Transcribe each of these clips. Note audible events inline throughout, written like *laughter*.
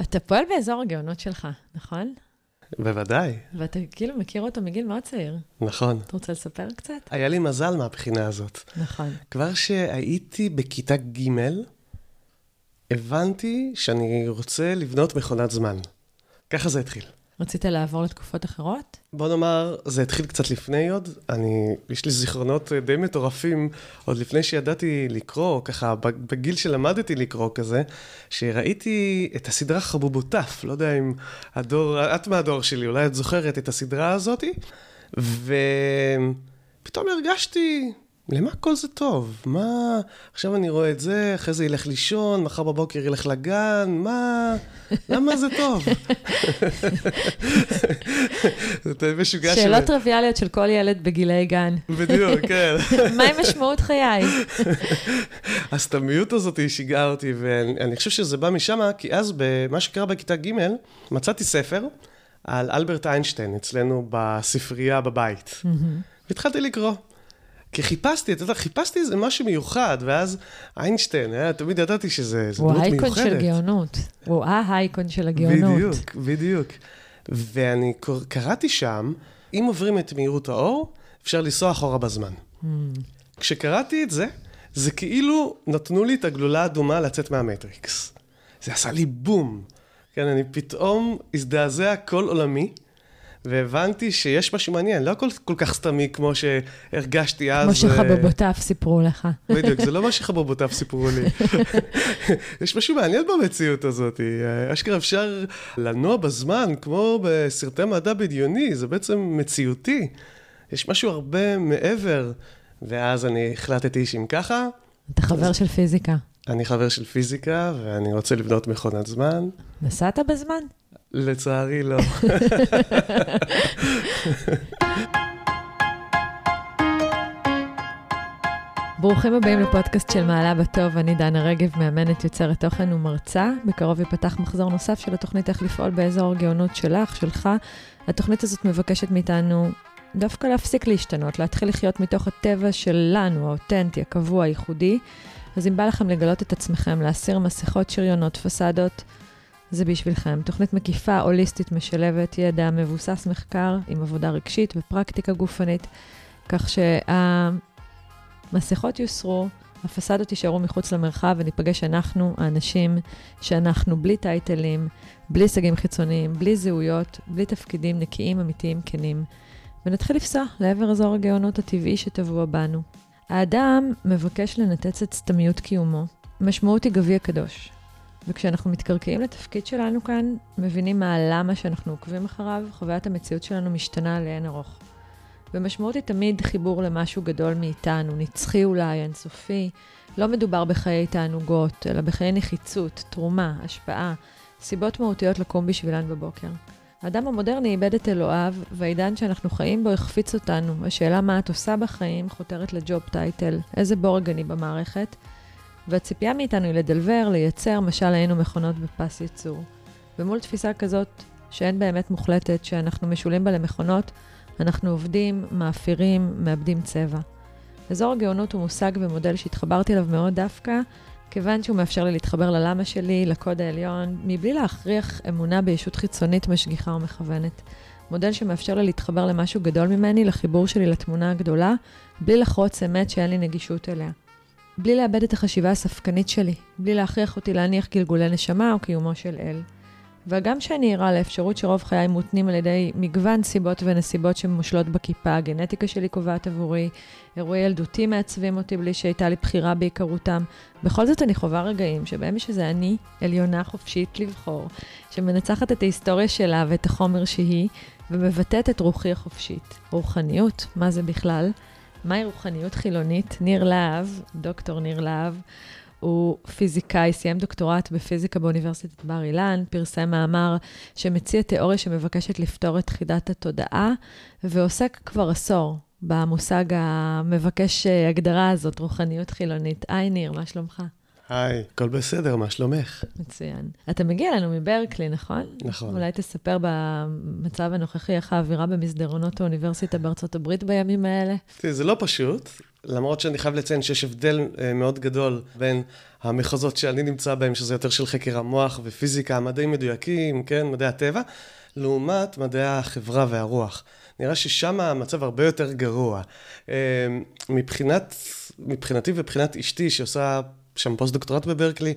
אתה פועל באזור הגאונות שלך, נכון? בוודאי. ואתה כאילו מכיר אותו מגיל מאוד צעיר. נכון. אתה רוצה לספר קצת? היה לי מזל מהבחינה הזאת. נכון. כבר שהייתי בכיתה ג', הבנתי שאני רוצה לבנות מכונת זמן. ככה זה התחיל. רצית לעבור לתקופות אחרות? בוא נאמר, זה התחיל קצת לפני עוד. אני, יש לי זיכרונות די מטורפים, עוד לפני שידעתי לקרוא, ככה, בגיל שלמדתי לקרוא כזה, שראיתי את הסדרה חבובוטף, לא יודע אם הדור, את מהדור שלי, אולי את זוכרת את הסדרה הזאתי, ופתאום הרגשתי, למה כל זה טוב? מה... עכשיו אני רואה את זה, אחרי זה ילך לישון, מחר בבוקר ילך לגן, מה... למה זה טוב? *laughs* זה משוגע של... שאלות טריוויאליות של כל ילד בגילי גן. בדיוק, *laughs* כן. מהי משמעות חיי? *laughs* הסתמיות הזאת שיגעה אותי, ואני חושב שזה בא משם, כי אז, במה שקרה בכיתה ג', מצאתי ספר על אלברט איינשטיין אצלנו בספרייה בבית. והתחלתי לקרוא. כי חיפשתי, אתה יודע, חיפשתי איזה משהו מיוחד, ואז איינשטיין, היה, תמיד ידעתי שזה דמות מיוחדת. הוא האייקון של גאונות. הוא האייקון של הגאונות. בדיוק, בדיוק. ואני קראתי שם, אם עוברים את מהירות האור, אפשר לנסוע אחורה בזמן. Mm. כשקראתי את זה, זה כאילו נתנו לי את הגלולה האדומה לצאת מהמטריקס. זה עשה לי בום. כן, אני פתאום הזדעזע כל עולמי. והבנתי שיש משהו מעניין, לא הכל כל כך סתמי כמו שהרגשתי אז. כמו שחבובותיו סיפרו לך. בדיוק, זה לא *laughs* מה שחבובותיו סיפרו לי. *laughs* יש משהו מעניין במציאות הזאת. אשכרה אפשר לנוע בזמן, כמו בסרטי מדע בדיוני, זה בעצם מציאותי. יש משהו הרבה מעבר. ואז אני החלטתי שאם ככה... אתה חבר של פיזיקה. אני חבר של פיזיקה, ואני רוצה לבנות מכונת זמן. נסעת בזמן? לצערי לא. ברוכים הבאים לפודקאסט של מעלה בטוב, אני דנה רגב, מאמנת יוצרת תוכן ומרצה. בקרוב ייפתח מחזור נוסף של התוכנית איך לפעול באזור הגאונות שלך, שלך. התוכנית הזאת מבקשת מאיתנו דווקא להפסיק להשתנות, להתחיל לחיות מתוך הטבע שלנו, האותנטי, הקבוע, הייחודי. אז אם בא לכם לגלות את עצמכם, להסיר מסכות, שריונות, פסדות, זה בשבילכם. תוכנית מקיפה, הוליסטית, משלבת, ידע, מבוסס מחקר, עם עבודה רגשית ופרקטיקה גופנית, כך שהמסכות יוסרו, הפסדות יישארו מחוץ למרחב, וניפגש אנחנו, האנשים שאנחנו בלי טייטלים, בלי הישגים חיצוניים, בלי זהויות, בלי תפקידים נקיים, אמיתיים, כנים. ונתחיל לפסוע לעבר אזור הגאונות הטבעי שטבוע בנו. האדם מבקש לנתץ את סתמיות קיומו. משמעות היא גביע קדוש. וכשאנחנו מתקרקעים לתפקיד שלנו כאן, מבינים מה הלמה שאנחנו עוקבים אחריו, חוויית המציאות שלנו משתנה לאין ארוך. ומשמעות היא תמיד חיבור למשהו גדול מאיתנו, נצחי אולי, אינסופי. לא מדובר בחיי תענוגות, אלא בחיי נחיצות, תרומה, השפעה, סיבות מהותיות לקום בשבילן בבוקר. האדם המודרני איבד את אלוהיו, והעידן שאנחנו חיים בו החפיץ אותנו. השאלה מה את עושה בחיים חותרת לג'וב טייטל, איזה בורג אני במערכת, והציפייה מאיתנו היא לדלבר, לייצר, משל היינו מכונות בפס ייצור. ומול תפיסה כזאת, שאין באמת מוחלטת, שאנחנו משולים בה למכונות, אנחנו עובדים, מאפירים, מאבדים צבע. אזור הגאונות הוא מושג ומודל שהתחברתי אליו מאוד דווקא, כיוון שהוא מאפשר לי להתחבר ללמה שלי, לקוד העליון, מבלי להכריח אמונה בישות חיצונית משגיחה ומכוונת. מודל שמאפשר לי להתחבר למשהו גדול ממני, לחיבור שלי לתמונה הגדולה, בלי לחרוץ אמת שאין לי נגישות אליה. בלי לאבד את החשיבה הספקנית שלי, בלי להכריח אותי להניח גלגולי נשמה או קיומו של אל. וגם שאני ערה לאפשרות שרוב חיי מותנים על ידי מגוון סיבות ונסיבות שמושלות בכיפה, הגנטיקה שלי קובעת עבורי, אירועי ילדותי מעצבים אותי בלי שהייתה לי בחירה בעיקרותם. בכל זאת אני חווה רגעים שבהם יש איזה אני, עליונה חופשית לבחור, שמנצחת את ההיסטוריה שלה ואת החומר שהיא, ומבטאת את רוחי החופשית. רוחניות, מה זה בכלל? מהי רוחניות חילונית? ניר להב, דוקטור ניר להב, הוא פיזיקאי, סיים דוקטורט בפיזיקה באוניברסיטת בר אילן, פרסם מאמר שמציע תיאוריה שמבקשת לפתור את חידת התודעה, ועוסק כבר עשור במושג המבקש הגדרה הזאת, רוחניות חילונית. היי ניר, מה שלומך? היי, הכל בסדר, מה שלומך? מצוין. אתה מגיע אלינו מברקלי, נכון? נכון. אולי תספר במצב הנוכחי איך האווירה במסדרונות האוניברסיטה בארצות הברית בימים האלה? תראי, זה לא פשוט. למרות שאני חייב לציין שיש הבדל אה, מאוד גדול בין המחוזות שאני נמצא בהם, שזה יותר של חקר המוח ופיזיקה, מדעים מדויקים, כן, מדעי הטבע, לעומת מדעי החברה והרוח. נראה ששם המצב הרבה יותר גרוע. אה, מבחינת, מבחינתי ומבחינת אשתי, שעושה שם פוסט-דוקטורט בברקלי,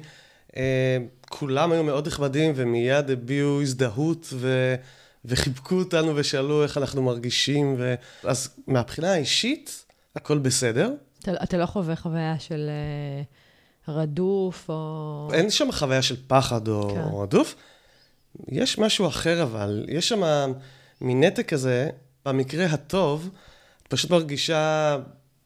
אה, כולם היו מאוד נכבדים ומיד הביעו הזדהות ו... וחיבקו אותנו ושאלו איך אנחנו מרגישים. ו... אז מהבחינה האישית, הכל בסדר. אתה, אתה לא חווה חוויה של uh, רדוף או... אין שם חוויה של פחד או, כן. רדוף. יש משהו אחר אבל, יש שם מין נתק כזה, במקרה הטוב, את פשוט מרגישה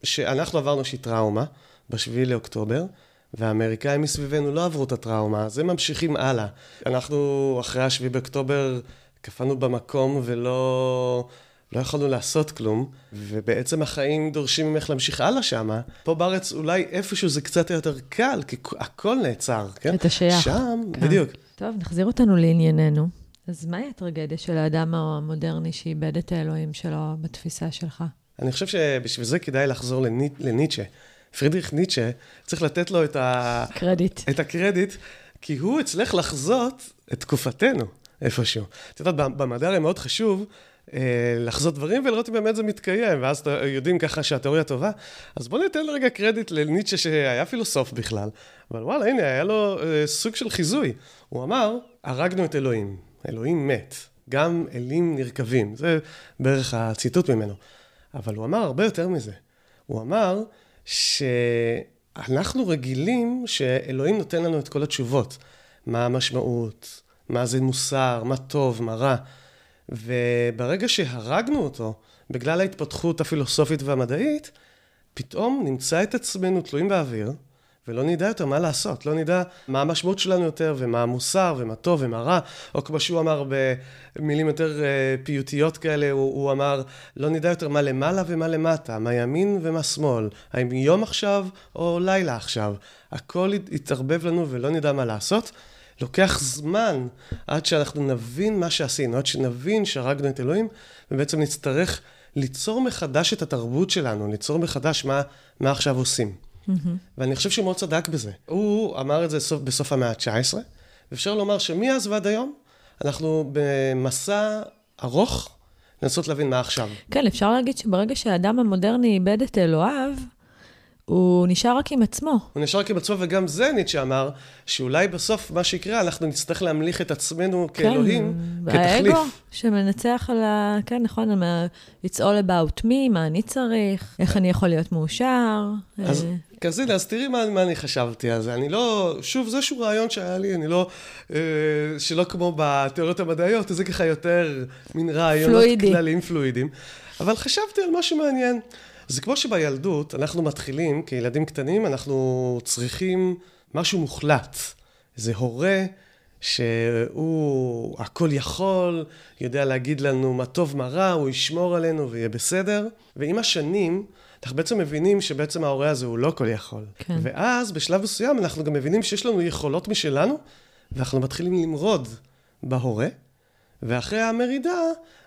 שאנחנו עברנו איזושהי טראומה בשביעי לאוקטובר. והאמריקאים מסביבנו לא עברו את הטראומה, אז הם ממשיכים הלאה. אנחנו אחרי השביעי באוקטובר קפאנו במקום ולא לא יכולנו לעשות כלום, ובעצם החיים דורשים ממך להמשיך הלאה שמה. פה בארץ אולי איפשהו זה קצת יותר קל, כי הכל נעצר, כן? אתה שייך. שם, כן. בדיוק. טוב, נחזיר אותנו לענייננו. אז מהי הטרגדיה של האדם המודרני שאיבד את האלוהים שלו בתפיסה שלך? אני חושב שבשביל זה כדאי לחזור לניטשה. פרידריך ניטשה, צריך לתת לו את, ה... קרדיט. את הקרדיט, כי הוא הצליח לחזות את תקופתנו איפשהו. את יודעת, במדע הרי מאוד חשוב אה, לחזות דברים ולראות אם באמת זה מתקיים, ואז יודעים ככה שהתיאוריה טובה. אז בואו ניתן לרגע קרדיט לניטשה שהיה פילוסוף בכלל, אבל וואלה, הנה, היה לו אה, סוג של חיזוי. הוא אמר, הרגנו את אלוהים, אלוהים מת, גם אלים נרקבים, זה בערך הציטוט ממנו. אבל הוא אמר הרבה יותר מזה. הוא אמר, שאנחנו רגילים שאלוהים נותן לנו את כל התשובות. מה המשמעות, מה זה מוסר, מה טוב, מה רע. וברגע שהרגנו אותו, בגלל ההתפתחות הפילוסופית והמדעית, פתאום נמצא את עצמנו תלויים באוויר, ולא נדע יותר מה לעשות, לא נדע מה המשמעות שלנו יותר, ומה המוסר, ומה טוב ומה רע, או כמו שהוא אמר במילים יותר אה, פיוטיות כאלה, הוא, הוא אמר, לא נדע יותר מה למעלה ומה למטה, מה ימין ומה שמאל, האם יום עכשיו או לילה עכשיו. הכל יתערבב לנו ולא נדע מה לעשות. לוקח זמן עד שאנחנו נבין מה שעשינו, עד שנבין שהרגנו את אלוהים, ובעצם נצטרך ליצור מחדש את התרבות שלנו, ליצור מחדש מה, מה עכשיו עושים. ואני חושב שהוא מאוד צדק בזה. הוא אמר את זה בסוף, בסוף המאה ה-19, ואפשר לומר שמאז ועד היום, אנחנו במסע ארוך לנסות להבין מה עכשיו. כן, אפשר להגיד שברגע שהאדם המודרני איבד את אלוהיו, הוא נשאר רק עם עצמו. הוא נשאר רק עם עצמו, וגם זה ניטשה אמר, שאולי בסוף מה שיקרה, אנחנו נצטרך להמליך את עצמנו כן, כאלוהים, כתחליף. האגו שמנצח על ה... כן, נכון, it's all about me, מה אני צריך, איך אני יכול להיות מאושר. אז, אז הנה, אז תראי מה, מה אני חשבתי על זה. אני לא, שוב, זה איזשהו רעיון שהיה לי, אני לא, אה, שלא כמו בתיאוריות המדעיות, זה ככה יותר מין רעיונות פלואידי. כלליים פלואידים. אבל חשבתי על משהו מעניין. זה כמו שבילדות אנחנו מתחילים, כילדים קטנים, אנחנו צריכים משהו מוחלט. איזה הורה שהוא הכל יכול, יודע להגיד לנו מה טוב, מה רע, הוא ישמור עלינו ויהיה בסדר. ועם השנים, אנחנו בעצם מבינים שבעצם ההורה הזה הוא לא כל יכול. כן. ואז בשלב מסוים אנחנו גם מבינים שיש לנו יכולות משלנו, ואנחנו מתחילים למרוד בהורה. ואחרי המרידה,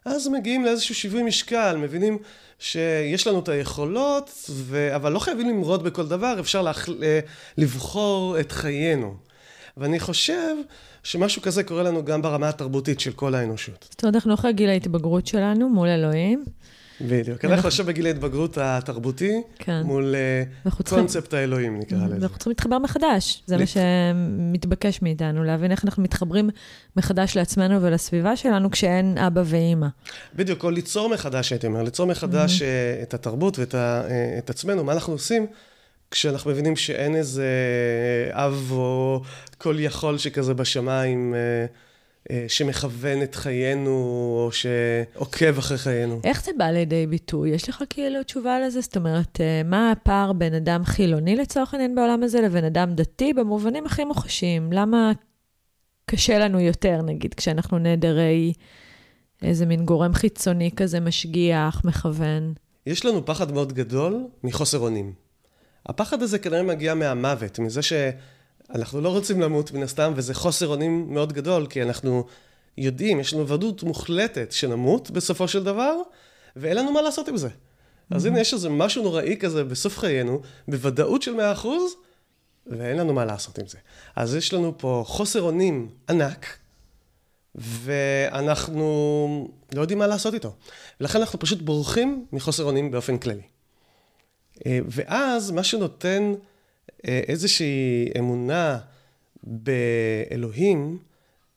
אז מגיעים לאיזשהו שיווי משקל, מבינים שיש לנו את היכולות, ו... אבל לא חייבים למרוד בכל דבר, אפשר להח... לבחור את חיינו. ואני חושב שמשהו כזה קורה לנו גם ברמה התרבותית של כל האנושות. זאת אומרת, אנחנו אחרי גיל ההתבגרות שלנו מול אלוהים. בדיוק. אנחנו עכשיו בגיל ההתבגרות התרבותי, כן. מול uh, קונספט האלוהים, נקרא לזה. אנחנו צריכים להתחבר מחדש. זה מה שמתבקש מאיתנו, להבין איך אנחנו מתחברים מחדש לעצמנו ולסביבה שלנו כשאין אבא ואימא. בדיוק, או ליצור מחדש, הייתי אומר, ליצור מחדש mm-hmm. את התרבות ואת אה, עצמנו, מה אנחנו עושים. כשאנחנו מבינים שאין איזה אב או כל יכול שכזה בשמיים, אה, שמכוון את חיינו, או שעוקב אחרי חיינו. איך זה בא לידי ביטוי? יש לך כאילו תשובה לזה? זאת אומרת, אה, מה הפער בין אדם חילוני לצורך העניין בעולם הזה לבין אדם דתי במובנים הכי מוחשיים? למה קשה לנו יותר, נגיד, כשאנחנו נעדרי איזה מין גורם חיצוני כזה, משגיח, מכוון? יש לנו פחד מאוד גדול מחוסר אונים. הפחד הזה כנראה מגיע מהמוות, מזה ש... אנחנו לא רוצים למות מן הסתם, וזה חוסר אונים מאוד גדול, כי אנחנו יודעים, יש לנו ודאות מוחלטת שנמות בסופו של דבר, ואין לנו מה לעשות עם זה. אז הנה, יש איזה משהו נוראי כזה בסוף חיינו, בוודאות של 100%, ואין לנו מה לעשות עם זה. אז יש לנו פה חוסר אונים ענק, ואנחנו לא יודעים מה לעשות איתו. ולכן אנחנו פשוט בורחים מחוסר אונים באופן כללי. אה, ואז מה שנותן איזושהי אמונה באלוהים,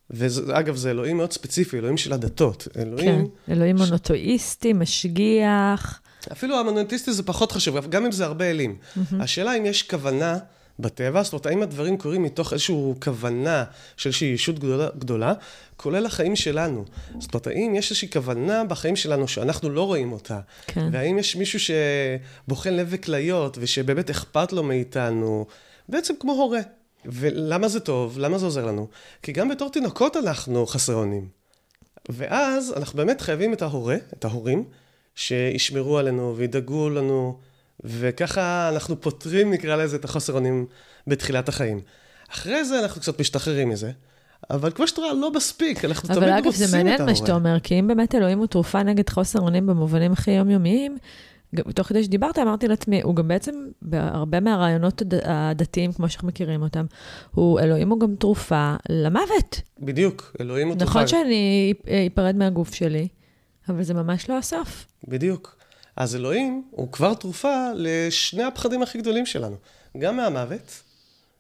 ואגב, זה אלוהים מאוד ספציפי, אלוהים של הדתות. אלוהים... כן, אלוהים מונותואיסטי, משגיח. אפילו המונותאיסטי זה פחות חשוב, גם אם זה הרבה אלים. Mm-hmm. השאלה אם יש כוונה בטבע, זאת אומרת, האם הדברים קורים מתוך איזושהי כוונה של איזושהי ישות גדולה, גדולה, כולל החיים שלנו. זאת אומרת, האם יש איזושהי כוונה בחיים שלנו שאנחנו לא רואים אותה? כן. והאם יש מישהו שבוחן לב וכליות, ושבאמת אכפת לו מאיתנו, בעצם כמו הורה. ולמה זה טוב? למה זה עוזר לנו? כי גם בתור תינוקות אנחנו חסרי אונים. ואז אנחנו באמת חייבים את ההורה, את ההורים, שישמרו עלינו וידאגו לנו, וככה אנחנו פותרים, נקרא לזה, את החוסר אונים בתחילת החיים. אחרי זה אנחנו קצת משתחררים מזה. אבל כמו שאתה רואה, לא מספיק, אנחנו תמיד רוצים את ההורה. אבל אגב, זה מעניין מה שאתה אומר, כי אם באמת אלוהים הוא תרופה נגד חוסר אונים במובנים הכי יומיומיים, תוך כדי שדיברת, אמרתי לעצמי, הוא גם בעצם, בהרבה מהרעיונות הדתיים, כמו שאנחנו מכירים אותם, הוא, אלוהים הוא גם תרופה למוות. בדיוק, אלוהים הוא תרופה. נכון שאני אפרד מהגוף שלי, אבל זה ממש לא הסוף. בדיוק. אז אלוהים הוא כבר תרופה לשני הפחדים הכי גדולים שלנו. גם מהמוות,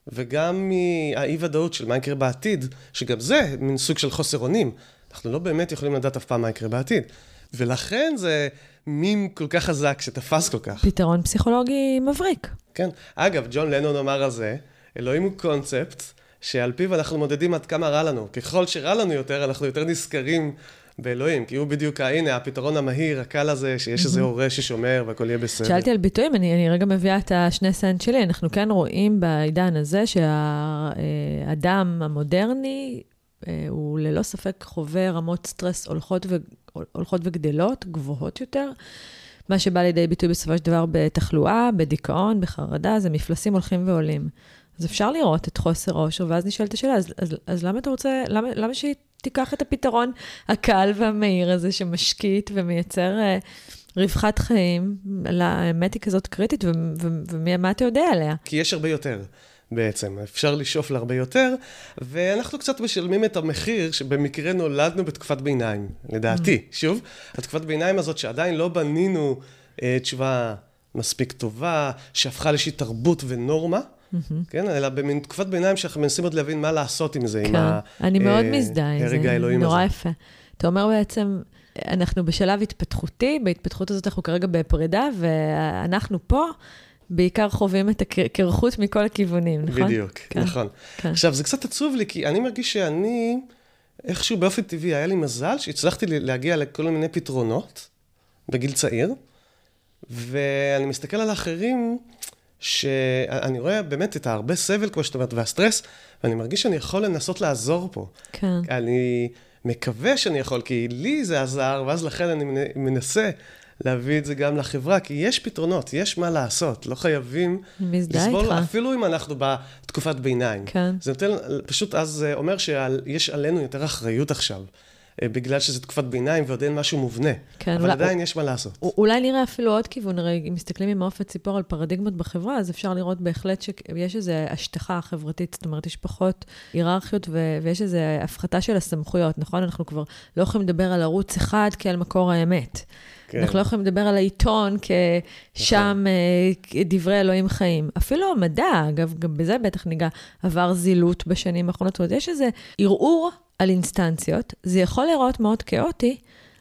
וגם מהאי-ודאות של מה יקרה בעתיד, שגם זה מין סוג של חוסר אונים. אנחנו לא באמת יכולים לדעת אף פעם מה יקרה בעתיד. ולכן זה מים כל כך חזק שתפס כל כך. פתרון פסיכולוגי מבריק. כן. אגב, ג'ון לנון אמר על זה, אלוהים הוא קונספט שעל פיו אנחנו מודדים עד כמה רע לנו. ככל שרע לנו יותר, אנחנו יותר נזכרים באלוהים, כי הוא בדיוק, הנה, הפתרון המהיר, הקל הזה, שיש איזה הורה ששומר והכל יהיה בסדר. שאלתי על ביטויים, אני, אני רגע מביאה את השני סנט שלי. אנחנו כן רואים בעידן הזה שהאדם המודרני, אה, הוא ללא ספק חווה רמות סטרס הולכות, ו, הולכות וגדלות, גבוהות יותר. מה שבא לידי ביטוי בסופו של דבר בתחלואה, בדיכאון, בחרדה, זה מפלסים הולכים ועולים. אז אפשר לראות את חוסר האושר, ואז נשאלת השאלה, אז, אז, אז למה אתה רוצה, למה, למה שהיא תיקח את הפתרון הקל והמהיר הזה שמשקיט ומייצר uh, רווחת חיים, האמת היא כזאת קריטית, ומה אתה יודע עליה? כי יש הרבה יותר. בעצם. אפשר לשאוף להרבה יותר, ואנחנו קצת משלמים את המחיר שבמקרה נולדנו בתקופת ביניים, לדעתי. Mm. שוב, התקופת ביניים הזאת שעדיין לא בנינו אה, תשובה מספיק טובה, שהפכה לאיזושהי תרבות ונורמה. Mm-hmm. כן, אלא במין תקופת ביניים שאנחנו מנסים עוד להבין מה לעשות עם זה, כן. עם ה... אני מאוד אה, מזדהה עם זה, נורא הזה. יפה. אתה אומר בעצם, אנחנו בשלב התפתחותי, בהתפתחות הזאת אנחנו כרגע בפרידה, ואנחנו פה בעיקר חווים את הקרחות מכל הכיוונים, נכון? בדיוק, כן, נכון. כן. עכשיו, זה קצת עצוב לי, כי אני מרגיש שאני, איכשהו באופן טבעי, היה לי מזל שהצלחתי להגיע לכל מיני פתרונות בגיל צעיר, ואני מסתכל על האחרים, שאני רואה באמת את ההרבה סבל, כמו שאת אומרת, והסטרס, ואני מרגיש שאני יכול לנסות לעזור פה. כן. אני מקווה שאני יכול, כי לי זה עזר, ואז לכן אני מנסה להביא את זה גם לחברה, כי יש פתרונות, יש מה לעשות, לא חייבים לסבול, איתך. אפילו אם אנחנו בתקופת ביניים. כן. זה נותן, פשוט אז אומר שיש עלינו יותר אחריות עכשיו. אה, בגלל שזו תקופת ביניים ועוד אין משהו מובנה. כן, אבל אולי, עדיין יש מה לעשות. אולי נראה אפילו עוד כיוון, הרי אם מסתכלים עם מעוף הציפור על פרדיגמות בחברה, אז אפשר לראות בהחלט שיש איזו השטחה חברתית, זאת אומרת, יש פחות היררכיות ו- ויש איזו הפחתה של הסמכויות, נכון? אנחנו כבר לא יכולים לדבר על ערוץ אחד כעל מקור האמת. כן. אנחנו לא יכולים לדבר על העיתון כשם נכון. דברי אלוהים חיים. אפילו המדע, אגב, גם בזה בטח ניגע, עבר זילות בשנים האחרונות. זאת אומרת, יש איזה ערעור על אינסטנציות. זה יכול להיראות מאוד כאוטי,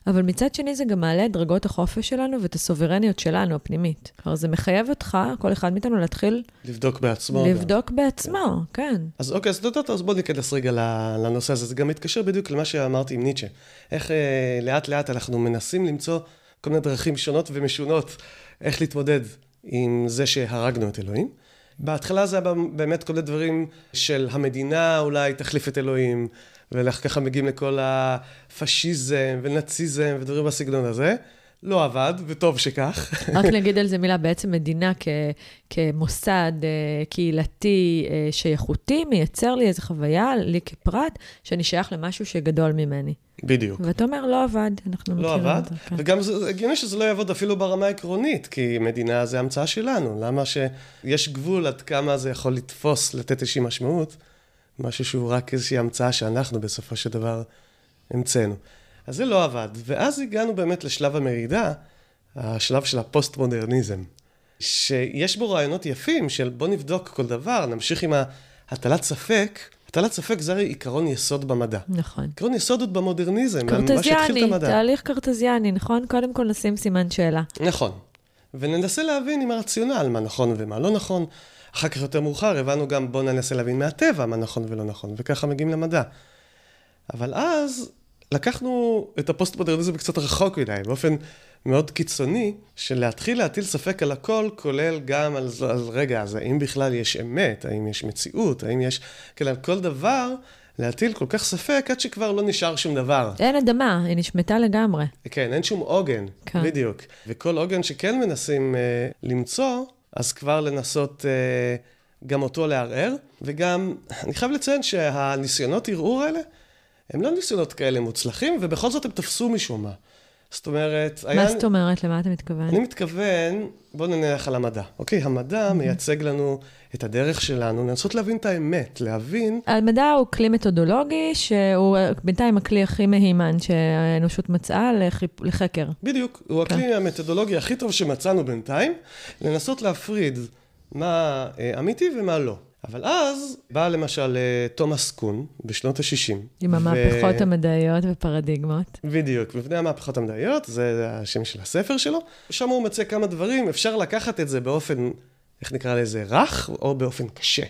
אבל מצד שני זה גם מעלה את דרגות החופש שלנו ואת הסוברניות שלנו, הפנימית. כלומר, זה מחייב אותך, כל אחד מאיתנו, להתחיל... לבדוק בעצמו. לבדוק גם. בעצמו, כן. כן. אז אוקיי, אז, אז, אז בואו ניכנס רגע לנושא הזה. זה גם מתקשר בדיוק למה שאמרתי עם ניטשה. איך אה, לאט-לאט אנחנו מנסים למצוא כל מיני דרכים שונות ומשונות איך להתמודד עם זה שהרגנו את אלוהים. בהתחלה זה היה באמת כל מיני דברים של המדינה אולי תחליף את אלוהים, ואנחנו ככה מגיעים לכל הפשיזם ונאציזם ודברים בסגנון הזה. לא עבד, וטוב שכך. רק נגיד על זה מילה, בעצם מדינה כ, כמוסד אה, קהילתי אה, שייכותי, מייצר לי איזו חוויה, לי כפרט, שאני שייך למשהו שגדול ממני. בדיוק. ואתה אומר, לא עבד, אנחנו לא מכירים עבד, זה. כן. וגם זה הגיוני שזה לא יעבוד אפילו ברמה העקרונית, כי מדינה זה המצאה שלנו. למה שיש גבול עד כמה זה יכול לתפוס, לתת איזושהי משמעות, משהו שהוא רק איזושהי המצאה שאנחנו בסופו של דבר המצאנו. אז זה לא עבד. ואז הגענו באמת לשלב המרידה, השלב של הפוסט-מודרניזם, שיש בו רעיונות יפים של בוא נבדוק כל דבר, נמשיך עם הטלת ספק. הטלת ספק זה הרי עיקרון יסוד במדע. נכון. עיקרון יסוד עוד במודרניזם, מה שהתחיל את המדע. תהליך קרטזיאני, נכון? קודם כל נשים סימן שאלה. נכון. וננסה להבין עם הרציונל מה נכון ומה לא נכון. אחר כך יותר מאוחר הבנו גם בואו ננסה להבין מהטבע מה נכון ולא נכון, וככה מגיעים למדע. אבל אז לקחנו את הפוסט-מודרניזם קצת רחוק מדי, באופן מאוד קיצוני, של להתחיל להטיל ספק על הכל, כולל גם על, על רגע, אז האם בכלל יש אמת, האם יש מציאות, האם יש, על כל דבר, להטיל כל כך ספק עד שכבר לא נשאר שום דבר. אין אדמה, היא נשמטה לגמרי. כן, אין שום עוגן, כן. בדיוק. וכל עוגן שכן מנסים אה, למצוא, אז כבר לנסות אה, גם אותו לערער, וגם, אני חייב לציין שהניסיונות ערעור האלה, הם לא ניסיונות כאלה מוצלחים, ובכל זאת הם תפסו משום מה. זאת אומרת, מה זאת אומרת? למה אתה מתכוון? אני מתכוון, בואו נניח על המדע. אוקיי, המדע מייצג לנו את הדרך שלנו, לנסות להבין את האמת, להבין... המדע הוא כלי מתודולוגי, שהוא בינתיים הכלי הכי מהימן שהאנושות מצאה לחיפ... לחקר. בדיוק, הוא כן. הכלי המתודולוגי הכי טוב שמצאנו בינתיים, לנסות להפריד מה אה, אמיתי ומה לא. אבל אז בא למשל אה, תומאס קון בשנות ה-60. עם המהפכות המדעיות ופרדיגמות. בדיוק, מבנה המהפכות המדעיות, זה השם של הספר שלו. שם הוא מציע כמה דברים, אפשר לקחת את זה באופן, איך נקרא לזה, רך, או באופן קשה.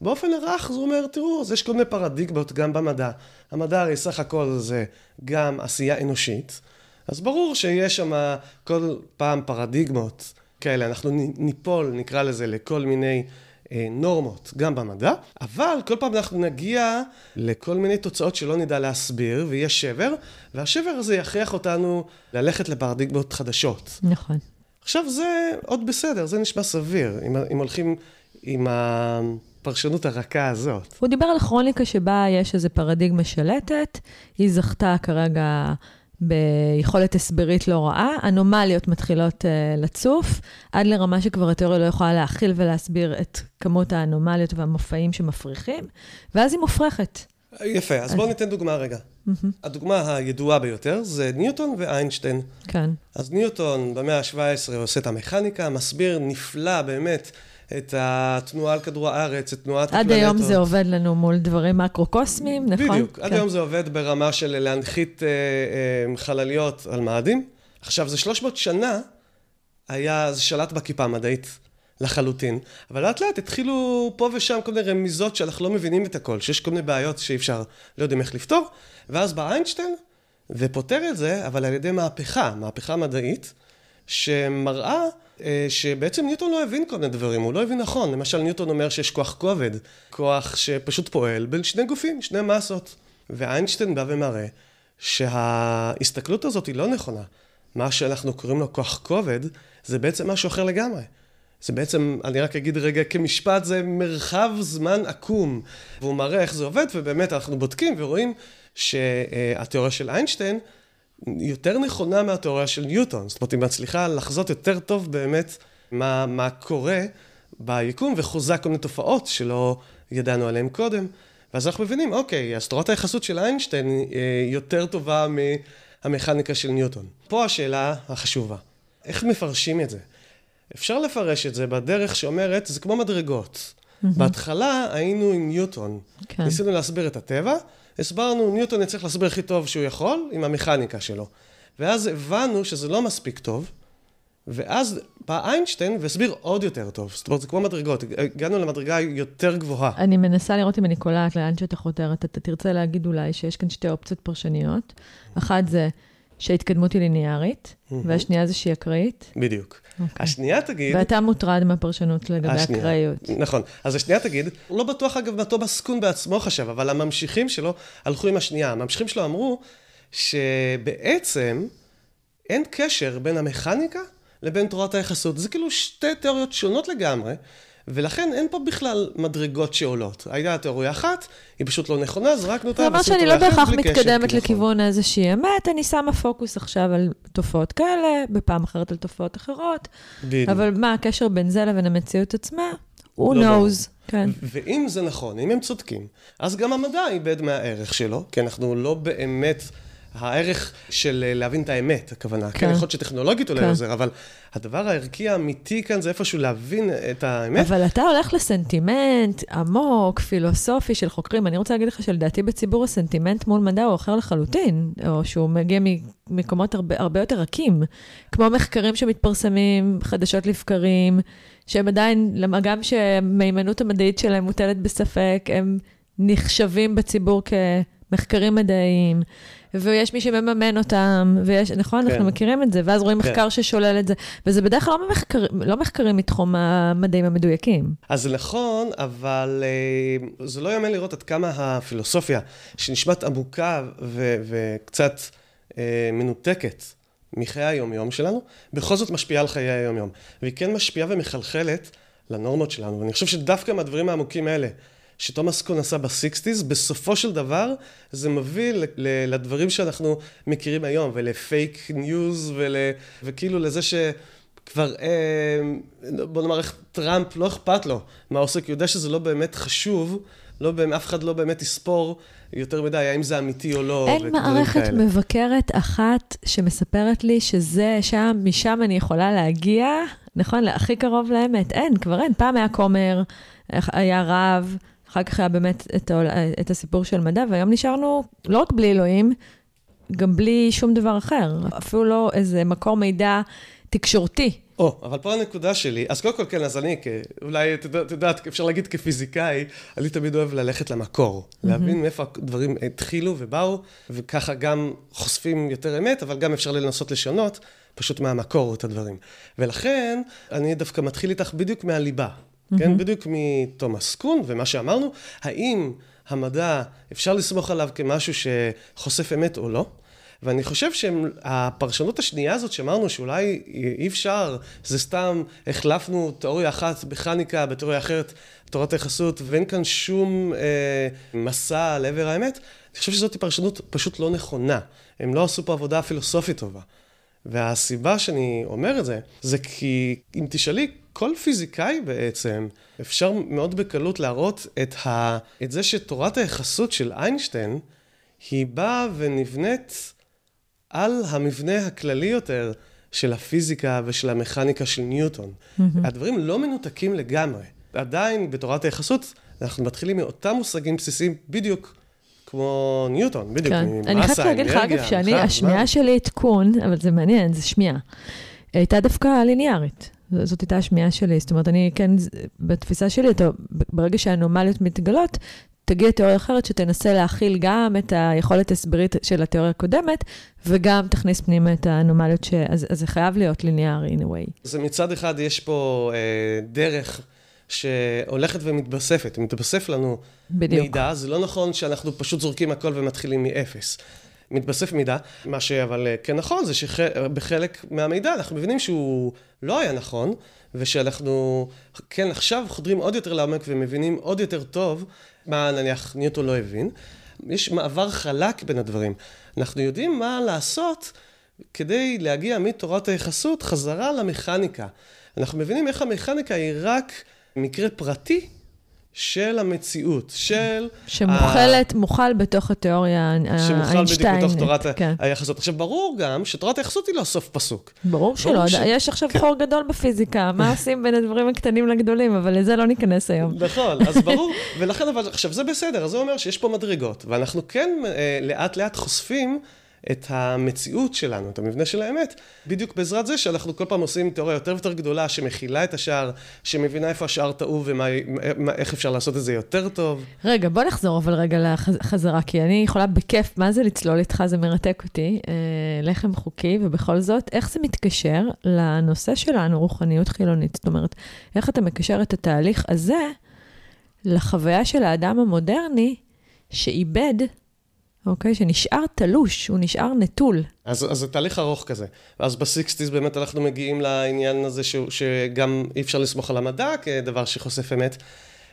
באופן הרך זה אומר, תראו, אז יש כל מיני פרדיגמות גם במדע. המדע הרי סך הכל זה גם עשייה אנושית, אז ברור שיש שם כל פעם פרדיגמות כאלה, אנחנו ניפול, נקרא לזה, לכל מיני נורמות, גם במדע, אבל כל פעם אנחנו נגיע לכל מיני תוצאות שלא נדע להסביר, ויהיה שבר, והשבר הזה יכריח אותנו ללכת לפרדיגמות חדשות. נכון. עכשיו זה עוד בסדר, זה נשמע סביר, אם, אם הולכים עם הפרשנות הרכה הזאת. הוא דיבר על כרוניקה שבה יש איזו פרדיגמה שלטת, היא זכתה כרגע ביכולת הסברית לא רעה, אנומליות מתחילות uh, לצוף, עד לרמה שכבר התיאוריה לא יכולה להכיל ולהסביר את כמות האנומליות והמופעים שמפריחים, ואז היא מופרכת. יפה, אז בואו ניתן דוגמה רגע. הדוגמה הידועה ביותר זה ניוטון ואיינשטיין. כן. אז ניוטון במאה ה-17 עושה את המכניקה, מסביר נפלא באמת את התנועה על כדור הארץ, את תנועת עד הפלנטות. היום זה עובד לנו מול דברים מקרו-קוסמיים, נכון? בדיוק, עד כן. היום זה עובד ברמה של להנחית אה, אה, חלליות על מאדים. עכשיו, זה 300 שנה היה, זה שלט בכיפה המדעית לחלוטין, אבל לאט לאט התחילו פה ושם כל מיני רמיזות שאנחנו לא מבינים את הכל, שיש כל מיני בעיות שאי אפשר, לא יודעים איך לפתור, ואז בא איינשטיין ופותר את זה, אבל על ידי מהפכה, מהפכה מדעית, שמראה אה, שבעצם ניוטון לא הבין כל מיני דברים, הוא לא הבין נכון. למשל, ניוטון אומר שיש כוח כובד, כוח שפשוט פועל בין שני גופים, שני מסות. ואיינשטיין בא ומראה שההסתכלות הזאת היא לא נכונה. מה שאנחנו קוראים לו כוח כובד, זה בעצם משהו אחר לגמרי. זה בעצם, אני רק אגיד רגע כמשפט, זה מרחב זמן עקום. והוא מראה איך זה עובד, ובאמת אנחנו בודקים ורואים שהתיאוריה של איינשטיין יותר נכונה מהתיאוריה של ניוטון. זאת אומרת, היא מצליחה לחזות יותר טוב באמת מה, מה קורה ביקום, וחוזה כל מיני תופעות שלא ידענו עליהן קודם. ואז אנחנו מבינים, אוקיי, אז תורת היחסות של איינשטיין היא יותר טובה מהמכניקה של ניוטון. פה השאלה החשובה, איך מפרשים את זה? אפשר לפרש את זה בדרך שאומרת, זה כמו מדרגות. Mm-hmm. בהתחלה היינו עם ניוטון. כן. ניסינו להסביר את הטבע, הסברנו, ניוטון יצטרך להסביר הכי טוב שהוא יכול, עם המכניקה שלו. ואז הבנו שזה לא מספיק טוב, ואז בא איינשטיין והסביר עוד יותר טוב. זאת אומרת, זה כמו מדרגות, הגענו למדרגה יותר גבוהה. אני מנסה לראות אם אני קולעת לאן שאתה חותרת. אתה תרצה להגיד אולי שיש כאן שתי אופציות פרשניות. אחת זה שההתקדמות היא ליניארית, והשנייה זה שהיא אקראית. בדיוק. אוקיי. השנייה תגיד... ואתה מוטרד מהפרשנות לגבי השנייה. אקראיות. נכון. אז השנייה תגיד, לא בטוח אגב מה תומאס קון בעצמו חשב, אבל הממשיכים שלו הלכו עם השנייה. הממשיכים שלו אמרו שבעצם אין קשר בין המכניקה לבין תורת היחסות. זה כאילו שתי תיאוריות שונות לגמרי, ולכן אין פה בכלל מדרגות שעולות. הייתה תיאוריה אחת, היא פשוט לא נכונה, זרקנו אותה, זה אומר שאני לא בהכרח מתקדמת לכיוון איזושהי אמת, אני שמה פוקוס עכשיו על תופעות כאלה, בפעם אחרת על תופעות אחרות. בדיוק. אבל מה הקשר בין זה לבין המציאות עצמה? who לא ברור. knows, כן. ואם זה נכון, אם הם צודקים, אז גם המדע איבד מהערך שלו, כי אנחנו לא באמת... הערך של אה, להבין את האמת, הכוונה. כן, כן. יכול להיות שטכנולוגית אולי כן. עוזר, אבל הדבר הערכי האמיתי כאן זה איפשהו להבין את האמת. אבל אתה הולך לסנטימנט עמוק, פילוסופי של חוקרים. אני רוצה להגיד לך שלדעתי בציבור הסנטימנט מול מדע הוא אחר לחלוטין, או שהוא מגיע ממקומות הרבה, הרבה יותר רכים, כמו מחקרים שמתפרסמים חדשות לבקרים, שהם עדיין, גם שהמהימנות המדעית שלהם מוטלת בספק, הם נחשבים בציבור כמחקרים מדעיים. ויש מי שמממן אותם, ויש, נכון? כן. אנחנו מכירים את זה, ואז רואים כן. מחקר ששולל את זה, וזה בדרך כלל לא מחקר, לא מחקרים מתחום המדעים המדויקים. אז נכון, אבל אה, זה לא יאמן לראות עד כמה הפילוסופיה, שנשמעת עמוקה ו- וקצת אה, מנותקת מחיי היום-יום שלנו, בכל זאת משפיעה על חיי היום-יום. והיא כן משפיעה ומחלחלת לנורמות שלנו, ואני חושב שדווקא מהדברים העמוקים האלה, שתומאס קון עשה ב sixties, בסופו של דבר זה מביא ל- ל- לדברים שאנחנו מכירים היום, ולפייק ניוז, ול- וכאילו לזה שכבר, אה, בוא נאמר איך טראמפ לא אכפת לו מה הוא יודע שזה לא באמת חשוב, לא, אף אחד לא באמת יספור יותר מדי האם זה אמיתי או לא, אין מערכת כאלה. מבקרת אחת שמספרת לי שזה, שם, משם אני יכולה להגיע, נכון, להכי קרוב לאמת. אין, כבר אין. פעם היה כומר, היה רב, אחר כך היה באמת את, העול- את הסיפור של מדע, והיום נשארנו לא רק בלי אלוהים, גם בלי שום דבר אחר. אפילו לא איזה מקור מידע תקשורתי. או, אבל פה הנקודה שלי, אז קודם כל כן, אז אני, אולי, את יודעת- את יודעת, אפשר להגיד כפיזיקאי, אני תמיד אוהב ללכת למקור, להבין מאיפה הדברים התחילו ובאו, וככה גם חושפים יותר אמת, אבל גם אפשר לנסות לשנות, פשוט מהמקור את הדברים. ולכן, אני דווקא מתחיל איתך בדיוק מהליבה, כן? בדיוק מתומאס קון, ומה שאמרנו, האם המדע, אפשר לסמוך עליו כמשהו שחושף אמת או לא? ואני חושב שהפרשנות השנייה הזאת שאמרנו שאולי אי אפשר, זה סתם החלפנו תיאוריה אחת בכניקה בתיאוריה אחרת, תורת היחסות, ואין כאן שום אה, מסע לעבר האמת, אני חושב שזאת פרשנות פשוט לא נכונה. הם לא עשו פה עבודה פילוסופית טובה. והסיבה שאני אומר את זה, זה כי אם תשאלי כל פיזיקאי בעצם, אפשר מאוד בקלות להראות את, ה... את זה שתורת היחסות של איינשטיין, היא באה ונבנית על המבנה הכללי יותר של הפיזיקה ושל המכניקה של ניוטון. Mm-hmm. הדברים לא מנותקים לגמרי. עדיין בתורת היחסות אנחנו מתחילים מאותם מושגים בסיסיים בדיוק כמו ניוטון, בדיוק, כן. ממסה, אני חייבת להגיד לך, אנרגיה, אגב, שאני, מרחב, השמיעה זמן. שלי עדכון, אבל זה מעניין, זה שמיעה, הייתה דווקא ליניארית. זאת הייתה השמיעה שלי. זאת אומרת, אני כן, בתפיסה שלי, אתה, ברגע שהאנומליות מתגלות, תגיע תיאוריה אחרת שתנסה להכיל גם את היכולת ההסברית של התיאוריה הקודמת, וגם תכניס פנימה את האנומליות, ש... אז, אז זה חייב להיות ליניארי in a way. זה מצד אחד יש פה אה, דרך שהולכת ומתבספת, מתבסף לנו בדיוק. מידע, זה לא נכון שאנחנו פשוט זורקים הכל ומתחילים מאפס. מתבסף מידע, מה שאבל אה, כן נכון זה שבחלק מהמידע אנחנו מבינים שהוא לא היה נכון, ושאנחנו כן עכשיו חודרים עוד יותר לעומק ומבינים עוד יותר טוב מה נניח ניוטון לא הבין. יש מעבר חלק בין הדברים. אנחנו יודעים מה לעשות כדי להגיע מתורת היחסות חזרה למכניקה. אנחנו מבינים איך המכניקה היא רק מקרה פרטי של המציאות, של... שמוכלת, מוכל בתוך התיאוריה שמוכל בדיוק. בתוך תורת כן. היחסות. עכשיו, ברור גם שתורת היחסות היא לא סוף פסוק. ברור שלא, ש- יש עכשיו כן. חור גדול בפיזיקה, מה *laughs* עושים בין הדברים הקטנים לגדולים, אבל לזה לא ניכנס היום. נכון, אז *laughs* ברור, ולכן אבל, עכשיו זה בסדר, אז זה אומר שיש פה מדרגות, ואנחנו כן אה, לאט לאט חושפים את המציאות שלנו, את המבנה של האמת, בדיוק בעזרת זה שאנחנו כל פעם עושים תיאוריה יותר ויותר גדולה, שמכילה את השער, שמבינה איפה השער טעו ואיך אפשר לעשות את זה יותר טוב. רגע, בוא נחזור אבל רגע לחזרה, כי אני יכולה בכיף, מה זה לצלול איתך? זה מרתק אותי. אה, לחם חוקי, ובכל זאת, איך זה מתקשר לנושא שלנו, רוחניות חילונית? זאת אומרת, איך אתה מקשר את התהליך הזה לחוויה של האדם המודרני, שאיבד אוקיי? שנשאר תלוש, הוא נשאר נטול. אז, אז זה תהליך ארוך כזה. אז ב sixties באמת אנחנו מגיעים לעניין הזה ש, שגם אי אפשר לסמוך על המדע כדבר שחושף אמת.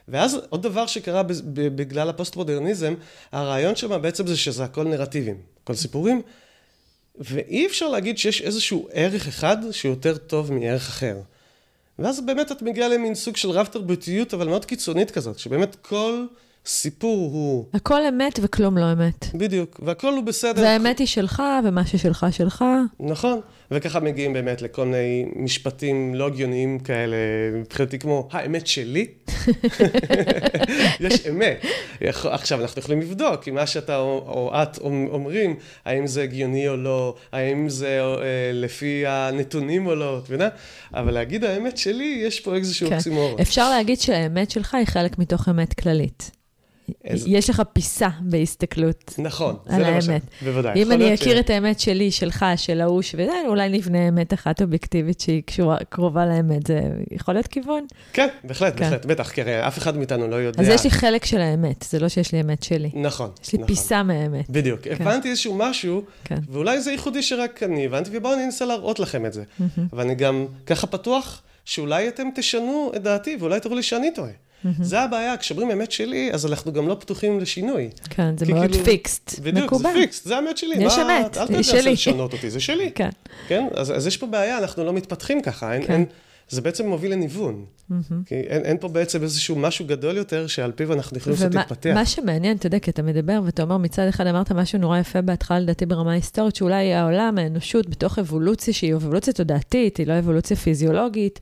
ואז עוד דבר שקרה בגלל הפוסט-מודרניזם, הרעיון שם בעצם זה שזה הכל נרטיבים, הכל סיפורים, ואי אפשר להגיד שיש איזשהו ערך אחד שהוא יותר טוב מערך אחר. ואז באמת את מגיעה למין סוג של רב תרבותיות, אבל מאוד קיצונית כזאת, שבאמת כל סיפור הוא... הכל אמת וכלום לא אמת. בדיוק, והכל הוא בסדר. והאמת היא שלך, ומה ששלך שלך. נכון, וככה מגיעים באמת לכל מיני משפטים לא הגיוניים כאלה, מבחינתי כמו, האמת שלי? *laughs* יש אמת. עכשיו, אנחנו יכולים לבדוק אם מה שאתה או את אומרים, האם זה הגיוני או לא, האם זה אה, לפי הנתונים או לא, את מבינה? אבל להגיד האמת שלי, יש פה איזשהו כן. אוקסימורון. אפשר להגיד שהאמת שלך היא חלק מתוך אמת כללית. איזה... יש לך פיסה בהסתכלות. נכון, זה למשל, בוודאי. אם אני אכיר ש... את האמת שלי, שלך, של ההוא, וזה, אולי נבנה אמת אחת אובייקטיבית שהיא קשורה, קרובה לאמת, זה יכול להיות כיוון? כן, בהחלט, כן. בהחלט, בטח, כי הרי אף אחד מאיתנו לא יודע. אז יש לי חלק של האמת, זה לא שיש לי אמת שלי. נכון, יש לי נכון. פיסה מהאמת. בדיוק, כן. הבנתי איזשהו משהו, כן. ואולי זה ייחודי שרק אני הבנתי, ובואו אני אנסה להראות לכם את זה. אבל אני גם ככה פתוח, שאולי אתם תשנו את דעתי, ואולי תראו לי שאני טועה. Mm-hmm. זה הבעיה, כשאומרים אמת שלי, אז אנחנו גם לא פתוחים לשינוי. כן, זה מאוד כאילו, פיקסט, בדיוק, מקובל. זה פיקסט, זה האמת שלי. יש אמת, היא שלי. אל תנסה לשנות אותי, זה שלי. *laughs* כן. כן, אז, אז יש פה בעיה, אנחנו לא מתפתחים ככה, אין, כן. אין, זה בעצם מוביל לניוון. Mm-hmm. כי אין, אין פה בעצם איזשהו משהו גדול יותר שעל פיו אנחנו יכולים לעשות להתפתח. ומה שמעניין, אתה יודע, כי אתה מדבר ואתה אומר, מצד אחד אמרת משהו נורא יפה בהתחלה, לדעתי ברמה היסטורית, שאולי העולם, האנושות, בתוך אבולוציה שהיא אבולוציה תודעתית, היא לא אבולוציה פיזיולוגית,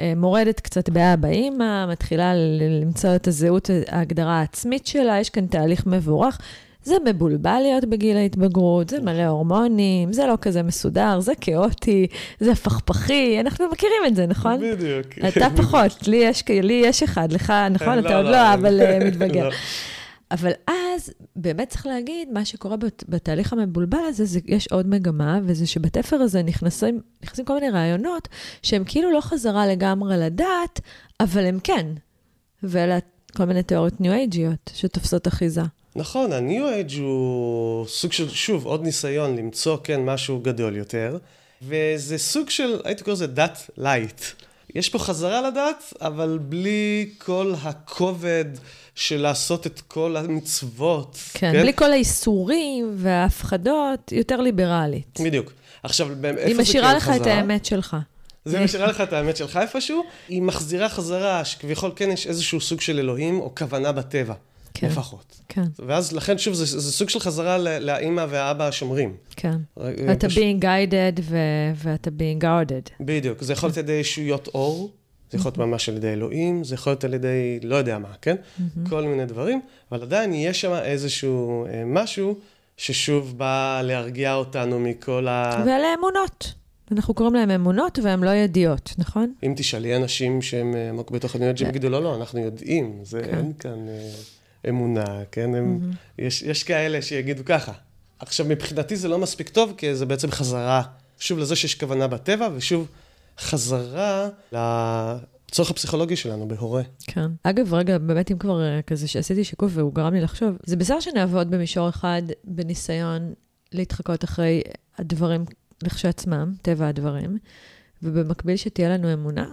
אה, מורדת קצת באבא אימא, מתחילה למצוא את הזהות, ההגדרה העצמית שלה, יש כאן תהליך מבורך. זה מבולבל להיות בגיל ההתבגרות, זה מלא הורמונים, זה לא כזה מסודר, זה כאוטי, זה פכפכי, אנחנו מכירים את זה, נכון? בדיוק. אתה פחות, לי יש, לי יש אחד, לך, נכון? אתה לא, עוד לא, לא אבל אה, מתבגר. *laughs* אבל אז, באמת צריך להגיד, מה שקורה בתהליך המבולבל הזה, זה יש עוד מגמה, וזה שבתפר הזה נכנסים, נכנסים כל מיני רעיונות שהם כאילו לא חזרה לגמרי לדעת, אבל הם כן. ואלה כל מיני תיאוריות ניו-אייג'יות שתופסות אחיזה. נכון, הניו אייג' הוא סוג של, שוב, עוד ניסיון למצוא, כן, משהו גדול יותר, וזה סוג של, הייתי קורא לזה דת lite. יש פה חזרה לדת, אבל בלי כל הכובד של לעשות את כל המצוות. כן, כן? בלי כל האיסורים וההפחדות, יותר ליברלית. בדיוק. עכשיו, איפה זה כן חזרה? היא משאירה לך את האמת שלך. זה משאירה לך את האמת שלך איפשהו, היא מחזירה חזרה שכביכול כן יש איזשהו סוג של אלוהים או כוונה בטבע. כן. לפחות. כן. ואז לכן, שוב, זה, זה סוג של חזרה לאימא והאבא השומרים. כן. אתה פש... being guided ו- ואתה being guarded. בדיוק. זה יכול להיות על ידי ישויות אור, זה יכול להיות ממש על ידי אלוהים, זה יכול להיות על ידי לא יודע מה, כן? כל מיני דברים, אבל עדיין יש שם איזשהו אה, משהו ששוב בא להרגיע אותנו מכל ה... ואלה אמונות. אנחנו קוראים להם אמונות והן לא ידיעות, נכון? אם תשאלי אנשים שהם אה, עמוק בתוך הדמיון, שהם יגידו, לא, לא, אנחנו יודעים, זה כן. אין כאן... אמונה, כן? הם, mm-hmm. יש, יש כאלה שיגידו ככה. עכשיו, מבחינתי זה לא מספיק טוב, כי זה בעצם חזרה, שוב, לזה שיש כוונה בטבע, ושוב, חזרה לצורך הפסיכולוגי שלנו בהורה. כן. אגב, רגע, באמת, אם כבר אה, כזה שעשיתי שיקוף והוא גרם לי לחשוב, זה בסדר שנעבוד במישור אחד בניסיון להתחקות אחרי הדברים לכשעצמם, טבע הדברים, ובמקביל שתהיה לנו אמונה,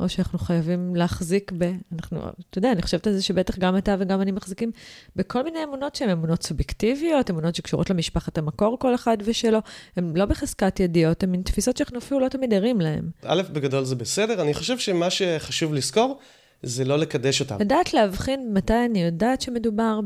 או שאנחנו חייבים להחזיק ב... אנחנו, אתה יודע, אני חושבת על זה שבטח גם אתה וגם אני מחזיקים בכל מיני אמונות שהן אמונות סובייקטיביות, אמונות שקשורות למשפחת המקור כל אחד ושלו, הן לא בחזקת ידיעות, הן מין תפיסות שאנחנו אפילו לא תמיד ערים להן. א', בגדול זה בסדר, אני חושב שמה שחשוב לזכור, זה לא לקדש אותם. לדעת להבחין מתי אני יודעת שמדובר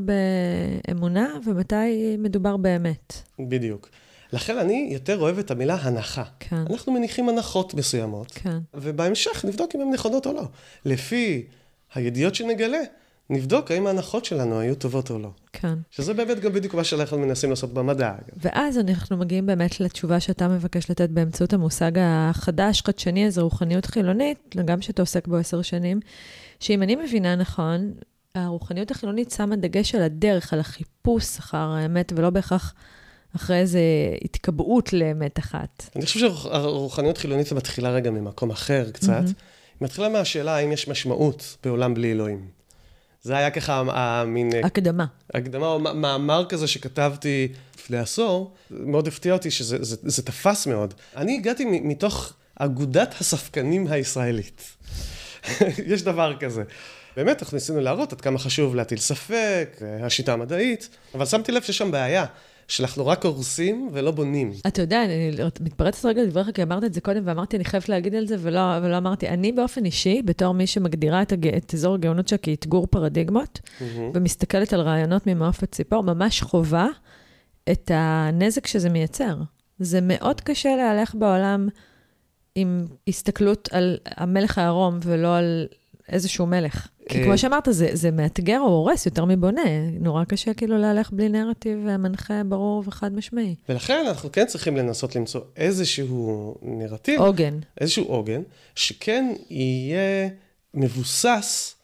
באמונה ומתי מדובר באמת. בדיוק. לכן אני יותר אוהב את המילה הנחה. כן. אנחנו מניחים הנחות מסוימות, כן. ובהמשך נבדוק אם הן נכונות או לא. לפי הידיעות שנגלה, נבדוק האם ההנחות שלנו היו טובות או לא. כן. שזה באמת גם בדיוק מה שאנחנו מנסים לעשות במדע. ואז אנחנו מגיעים באמת לתשובה שאתה מבקש לתת באמצעות המושג החדש, חדשני הזה, רוחניות חילונית, גם שאתה עוסק בו עשר שנים, שאם אני מבינה נכון, הרוחניות החילונית שמה דגש על הדרך, על החיפוש אחר האמת, ולא בהכרח אחרי איזו התקבעות לאמת אחת. אני חושב שהרוחניות חילונית מתחילה רגע ממקום אחר קצת. היא מתחילה מהשאלה האם יש משמעות בעולם בלי אלוהים. זה היה ככה המין... הקדמה. הקדמה או מאמר כזה שכתבתי לפני עשור, מאוד הפתיע אותי שזה זה, זה תפס מאוד. אני הגעתי מתוך אגודת הספקנים הישראלית. *laughs* יש דבר כזה. באמת, אנחנו ניסינו להראות עד כמה חשוב להטיל ספק, השיטה המדעית, אבל שמתי לב שיש שם בעיה. שאנחנו רק הורסים ולא בונים. אתה יודע, אני מתפרצת רגע לדבריך, כי אמרת את זה קודם, ואמרתי, אני חייבת להגיד על זה, ולא, ולא אמרתי. אני באופן אישי, בתור מי שמגדירה את, הג... את אזור הגאונות שלה כאתגור פרדיגמות, mm-hmm. ומסתכלת על רעיונות ממעוף הציפור, ממש חובה את הנזק שזה מייצר. זה מאוד קשה להלך בעולם עם הסתכלות על המלך הערום ולא על איזשהו מלך. כי כמו אה, שאמרת, זה, זה מאתגר או הורס יותר מבונה. נורא קשה כאילו להלך בלי נרטיב מנחה ברור וחד משמעי. ולכן אנחנו כן צריכים לנסות למצוא איזשהו נרטיב. עוגן. איזשהו עוגן, שכן יהיה מבוסס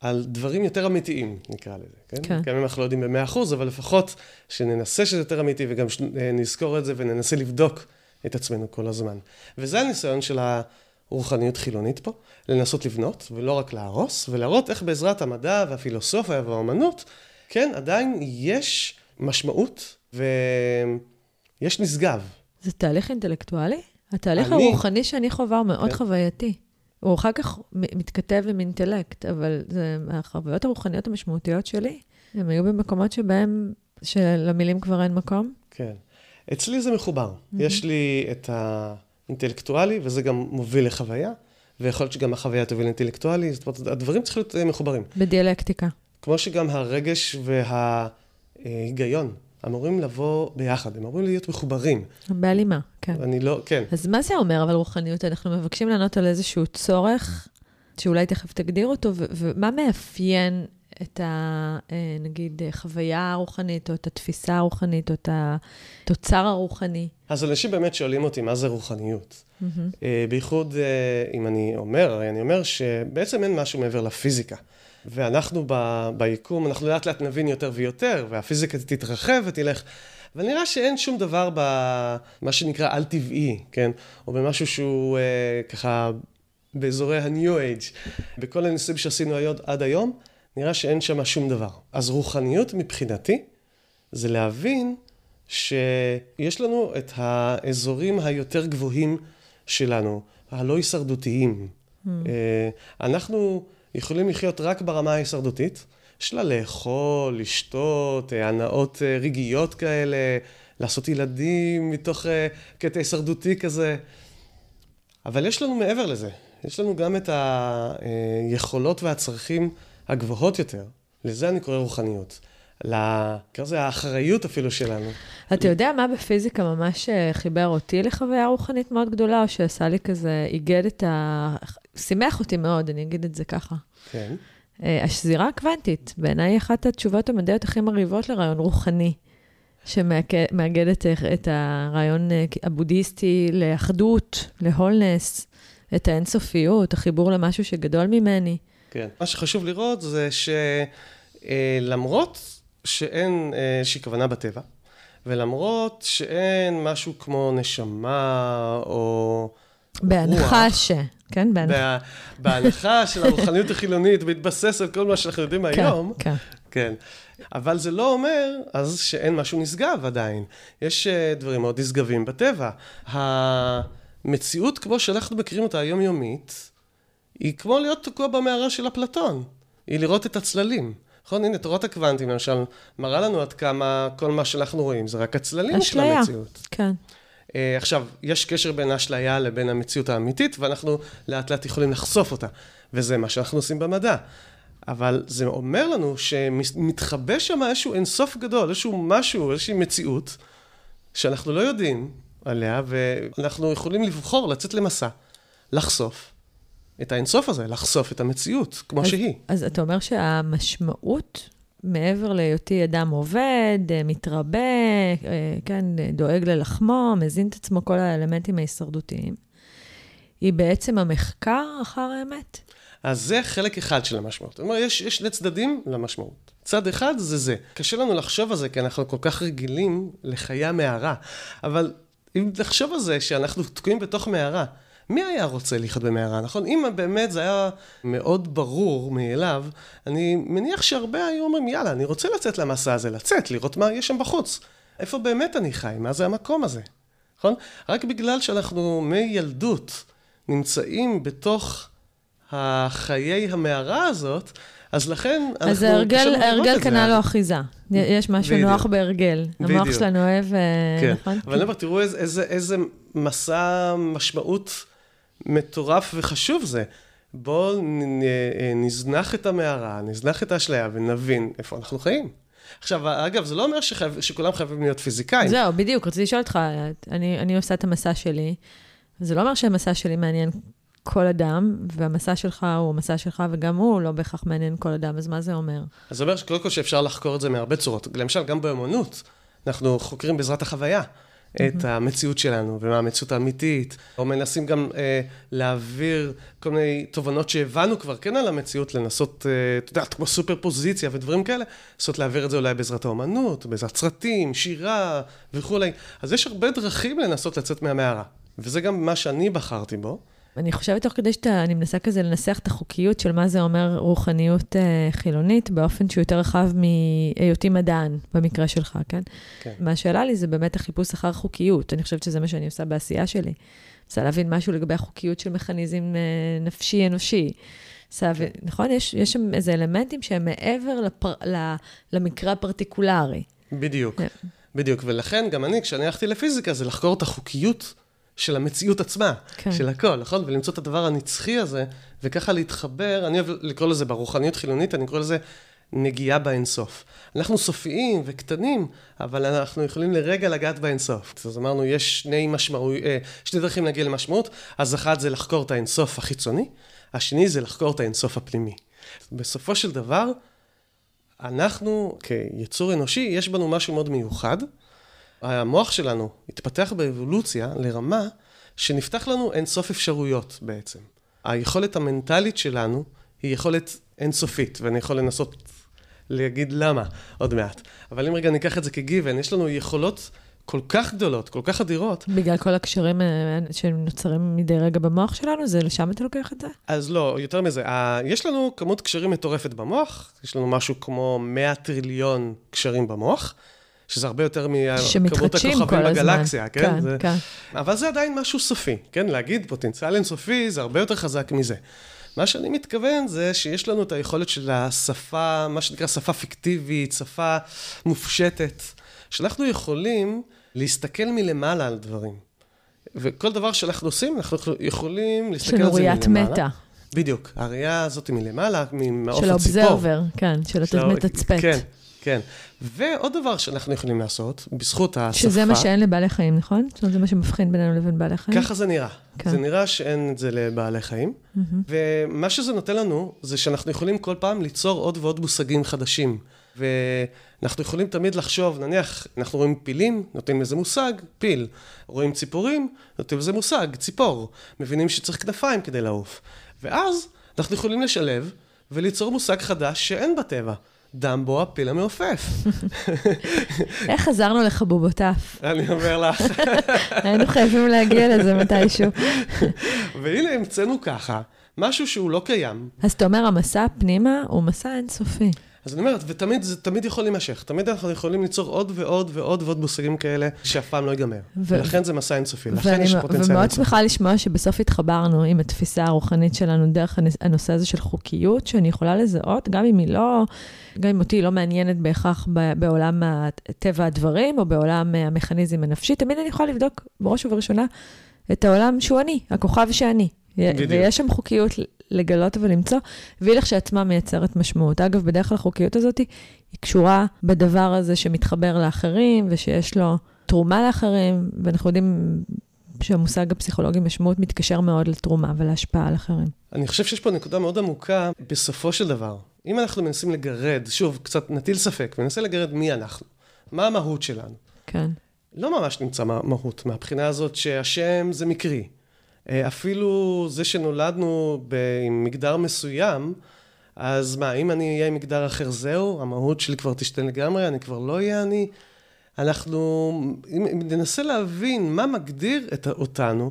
על דברים יותר אמיתיים, נקרא לזה. כן? כן. גם אם אנחנו לא יודעים במאה אחוז, אבל לפחות שננסה שזה יותר אמיתי וגם נזכור את זה וננסה לבדוק את עצמנו כל הזמן. וזה הניסיון של ה... רוחניות חילונית פה, לנסות לבנות, ולא רק להרוס, ולהראות איך בעזרת המדע והפילוסופיה והאומנות, כן, עדיין יש משמעות ויש נשגב. זה תהליך אינטלקטואלי? התהליך אני... הרוחני שאני חווה הוא מאוד כן. חווייתי. הוא אחר כך מתכתב עם אינטלקט, אבל זה, החוויות הרוחניות המשמעותיות שלי, הם היו במקומות שבהם, שלמילים כבר אין מקום. כן. אצלי זה מחובר. Mm-hmm. יש לי את ה... אינטלקטואלי, וזה גם מוביל לחוויה, ויכול להיות שגם החוויה תוביל לאינטלקטואלי, זאת אומרת, הדברים צריכים להיות אה, מחוברים. בדיאלקטיקה. כמו שגם הרגש וההיגיון אמורים לבוא ביחד, הם אמורים להיות מחוברים. בהלימה, כן. אני לא, כן. אז מה זה אומר, אבל רוחניות? אנחנו מבקשים לענות על איזשהו צורך, שאולי תכף תגדיר אותו, ומה מאפיין את ה... אה, נגיד, חוויה הרוחנית, או את התפיסה הרוחנית, או את התוצר הרוחני? אז אנשים באמת שואלים אותי, מה זה רוחניות? Mm-hmm. בייחוד אה, אם אני אומר, אני אומר שבעצם אין משהו מעבר לפיזיקה. ואנחנו ב, ביקום, אנחנו לאט לאט נבין יותר ויותר, והפיזיקה תתרחב ותלך. אבל נראה שאין שום דבר במה שנקרא על-טבעי, כן? או במשהו שהוא אה, ככה באזורי ה-New Age. בכל הניסויים שעשינו עד היום, נראה שאין שם שום דבר. אז רוחניות מבחינתי זה להבין שיש לנו את האזורים היותר גבוהים שלנו, הלא הישרדותיים. Mm. אנחנו יכולים לחיות רק ברמה ההישרדותית, יש לה לאכול, לשתות, אה, הנאות אה, רגעיות כאלה, לעשות ילדים מתוך קטע הישרדותי כזה. אבל יש לנו מעבר לזה, יש לנו גם את היכולות והצרכים הגבוהות יותר. לזה אני קורא רוחניות. נקרא לזה האחריות אפילו שלנו. אתה יודע מה בפיזיקה ממש אה, חיבר אותי לחוויה רוחנית מאוד גדולה, או שעשה לי כזה, איגד את ה... שימח אותי מאוד, אני אגיד את זה ככה. כן. אה, השזירה הקוונטית, בעיניי אחת התשובות המדעיות הכי מרהיבות לרעיון רוחני, שמאגדת את הרעיון אה, הבודהיסטי לאחדות, להולנס, את האינסופיות, החיבור למשהו שגדול ממני. כן. מה שחשוב לראות זה שלמרות שאין אה, איזושהי כוונה בטבע, ולמרות שאין משהו כמו נשמה או... בהנחה ש... כן, בהנחה. בהנחה של הרוחניות החילונית, בהתבסס על כל מה שאנחנו יודעים כן, היום. כן, כן. אבל זה לא אומר אז שאין משהו נשגב עדיין. יש אה, דברים מאוד נשגבים בטבע. המציאות, כמו שאנחנו מכירים אותה היומיומית, היא כמו להיות תקוע במערה של אפלטון. היא לראות את הצללים. נכון? הנה, תורת הקוונטים, למשל, מראה לנו עד כמה כל מה שאנחנו רואים זה רק הצללים של המציאות. כן. Uh, עכשיו, יש קשר בין האשליה לבין המציאות האמיתית, ואנחנו לאט לאט יכולים לחשוף אותה. וזה מה שאנחנו עושים במדע. אבל זה אומר לנו שמתחבא שם איזשהו אינסוף גדול, איזשהו משהו, איזושהי מציאות, שאנחנו לא יודעים עליה, ואנחנו יכולים לבחור לצאת למסע, לחשוף, את האינסוף הזה, לחשוף את המציאות, כמו אז, שהיא. אז אתה אומר שהמשמעות, מעבר להיותי אדם עובד, אה, מתרבה, אה, כן, דואג ללחמו, מזין את עצמו, כל האלמנטים ההישרדותיים, היא בעצם המחקר אחר האמת? אז זה חלק אחד של המשמעות. זאת אומרת, יש, יש שני צדדים למשמעות. צד אחד זה זה. קשה לנו לחשוב על זה, כי אנחנו כל כך רגילים לחיי המערה. אבל אם לחשוב על זה שאנחנו תקועים בתוך מערה, מי היה רוצה לחיות במערה, נכון? אם באמת זה היה מאוד ברור מאליו, אני מניח שהרבה היו אומרים, יאללה, אני רוצה לצאת למסע הזה, לצאת, לראות מה יש שם בחוץ. איפה באמת אני חי? מה זה המקום הזה? נכון? רק בגלל שאנחנו מילדות נמצאים בתוך החיי המערה הזאת, אז לכן אנחנו... אז ההרגל, ההרגל קנה לו אחיזה. יש משהו בדיוק. נוח בהרגל. המוח בדיוק. שלנו אוהב, אה, כן, נכון? אבל אני אומר, תראו איזה, איזה, איזה מסע משמעות מטורף וחשוב זה. בואו נזנח את המערה, נזנח את האשליה ונבין איפה אנחנו חיים. עכשיו, אגב, זה לא אומר שחייב, שכולם חייבים להיות פיזיקאים. זהו, בדיוק, רציתי לשאול אותך, אני, אני עושה את המסע שלי, זה לא אומר שהמסע שלי מעניין כל אדם, והמסע שלך הוא המסע שלך, וגם הוא לא בהכרח מעניין כל אדם, אז מה זה אומר? אז זה אומר שקודם כל שאפשר לחקור את זה מהרבה צורות. למשל, גם באמנות, אנחנו חוקרים בעזרת החוויה את המציאות שלנו, ומה המציאות האמיתית, או מנסים גם אה, להעביר כל מיני תובנות שהבנו כבר כן על המציאות, לנסות, אה, את יודעת, כמו סופר פוזיציה ודברים כאלה, לנסות להעביר את זה אולי בעזרת האמנות, בעזרת סרטים, שירה וכולי. אז יש הרבה דרכים לנסות לצאת מהמערה, וזה גם מה שאני בחרתי בו. אני חושבת תוך כדי שאתה, אני מנסה כזה לנסח את החוקיות של מה זה אומר רוחניות אה, חילונית, באופן שהוא יותר רחב מהיותי מדען, במקרה שלך, כן? כן. מה שעלה לי זה באמת החיפוש אחר חוקיות. אני חושבת שזה מה שאני עושה בעשייה שלי. מנסה להבין משהו לגבי החוקיות של מכניזם אה, נפשי אנושי. מנסה להבין- נכון? יש, יש שם איזה אלמנטים שהם מעבר לפר, למקרה הפרטיקולרי. בדיוק, כן. בדיוק. ולכן גם אני, כשאני הלכתי לפיזיקה, זה לחקור את החוקיות של המציאות עצמה, כן. של הכל, נכון? ולמצוא את הדבר הנצחי הזה, וככה להתחבר, אני אוהב לקרוא לזה ברוחניות חילונית, אני קורא לזה נגיעה באינסוף. אנחנו סופיים וקטנים, אבל אנחנו יכולים לרגע לגעת באינסוף. אז אמרנו, יש שני, משמעו... אה, שני דרכים להגיע למשמעות, אז אחת זה לחקור את האינסוף החיצוני, השני זה לחקור את האינסוף הפנימי. בסופו של דבר, אנחנו כיצור אנושי, יש בנו משהו מאוד מיוחד. המוח שלנו התפתח באבולוציה לרמה שנפתח לנו אינסוף אפשרויות בעצם. היכולת המנטלית שלנו היא יכולת אינסופית, ואני יכול לנסות להגיד למה עוד מעט. אבל אם רגע ניקח את זה כגיוון, יש לנו יכולות כל כך גדולות, כל כך אדירות, בגלל כל הקשרים אה, שנוצרים מדי רגע במוח שלנו, זה לשם אתה לוקח את זה? אז לא, יותר מזה, יש לנו כמות קשרים מטורפת במוח, יש לנו משהו כמו 100 טריליון קשרים במוח, שזה הרבה יותר כל הכוכבים. בגלקסיה, כן? כן, זה... כן. אבל זה עדיין משהו סופי, כן? להגיד פוטנציאל אינסופי זה הרבה יותר חזק מזה. מה שאני מתכוון זה שיש לנו את היכולת של השפה, מה שנקרא שפה פיקטיבית, שפה מופשטת, שאנחנו יכולים להסתכל מלמעלה על דברים. וכל דבר שאנחנו עושים, אנחנו יכולים להסתכל על זה מלמעלה. ראיית מטה, בדיוק, הראייה הזאת מלמעלה, ממעוף של הציפור. האובזרבר, כן, של של ה- המתצפת. כן, כן. ועוד דבר שאנחנו יכולים לעשות, בזכות השפה, שזה מה שאין לבעלי חיים, נכון? זאת אומרת, זה מה שמבחין בינינו לבין בעלי חיים? ככה זה נראה. כן. זה נראה שאין את זה לבעלי חיים. מהמם. ומה שזה נותן לנו, זה שאנחנו יכולים כל פעם ליצור עוד ועוד מושגים חדשים. ואנחנו יכולים תמיד לחשוב, נניח, אנחנו רואים פילים, נותנים לזה מושג, פיל. רואים ציפורים, נותנים לזה מושג, ציפור. מבינים שצריך כנפיים כדי לעוף. ואז אנחנו יכולים לשלב וליצור מושג חדש שאין בטבע. דמבו הפיל המעופף. איך חזרנו לחבובותיו? אני אומר לך. היינו חייבים להגיע לזה מתישהו. והנה המצאנו ככה, משהו שהוא לא קיים, אז אתה אומר, המסע פנימה הוא מסע אינסופי. אז אני אומרת, ותמיד זה תמיד יכול להימשך. תמיד אנחנו יכולים ליצור עוד ועוד ועוד ועוד מושגים כאלה שאף פעם לא ייגמר. ו- ולכן זה מסע אינסופי, לכן יש פוטנציאל ומאוד אינסופי. שמחה לשמוע שבסוף התחברנו עם התפיסה הרוחנית שלנו דרך הנושא הזה של חוקיות, שאני יכולה לזהות, גם אם היא לא, גם אם אותי היא לא מעניינת בהכרח בעולם טבע הדברים, או בעולם אה, המכניזם הנפשי, תמיד אני יכולה לבדוק בראש ובראשונה את העולם שהוא אני, הכוכב שאני. בדיוק. ויש שם חוקיות לגלות ולמצוא, והיא לכשעצמה מייצרת משמעות. אגב, בדרך כלל החוקיות הזאת היא קשורה בדבר הזה שמתחבר לאחרים, ושיש לו תרומה לאחרים, ואנחנו יודעים שהמושג הפסיכולוגי משמעות מתקשר מאוד לתרומה ולהשפעה על אחרים. אני חושב שיש פה נקודה מאוד עמוקה, בסופו של דבר. אם אנחנו מנסים לגרד, שוב, קצת נטיל ספק, וננסה לגרד מי אנחנו, מה המהות שלנו. כן. לא ממש נמצא מה- מהות, מהבחינה הזאת שהשם זה מקרי. אה, אפילו זה שנולדנו עם מגדר מסוים, אז מה, אם אני אהיה עם מגדר אחר זהו, המהות שלי כבר תשתנה לגמרי, אני כבר לא אהיה אני. אנחנו, אם אם ננסה להבין מה מגדיר את, אותנו,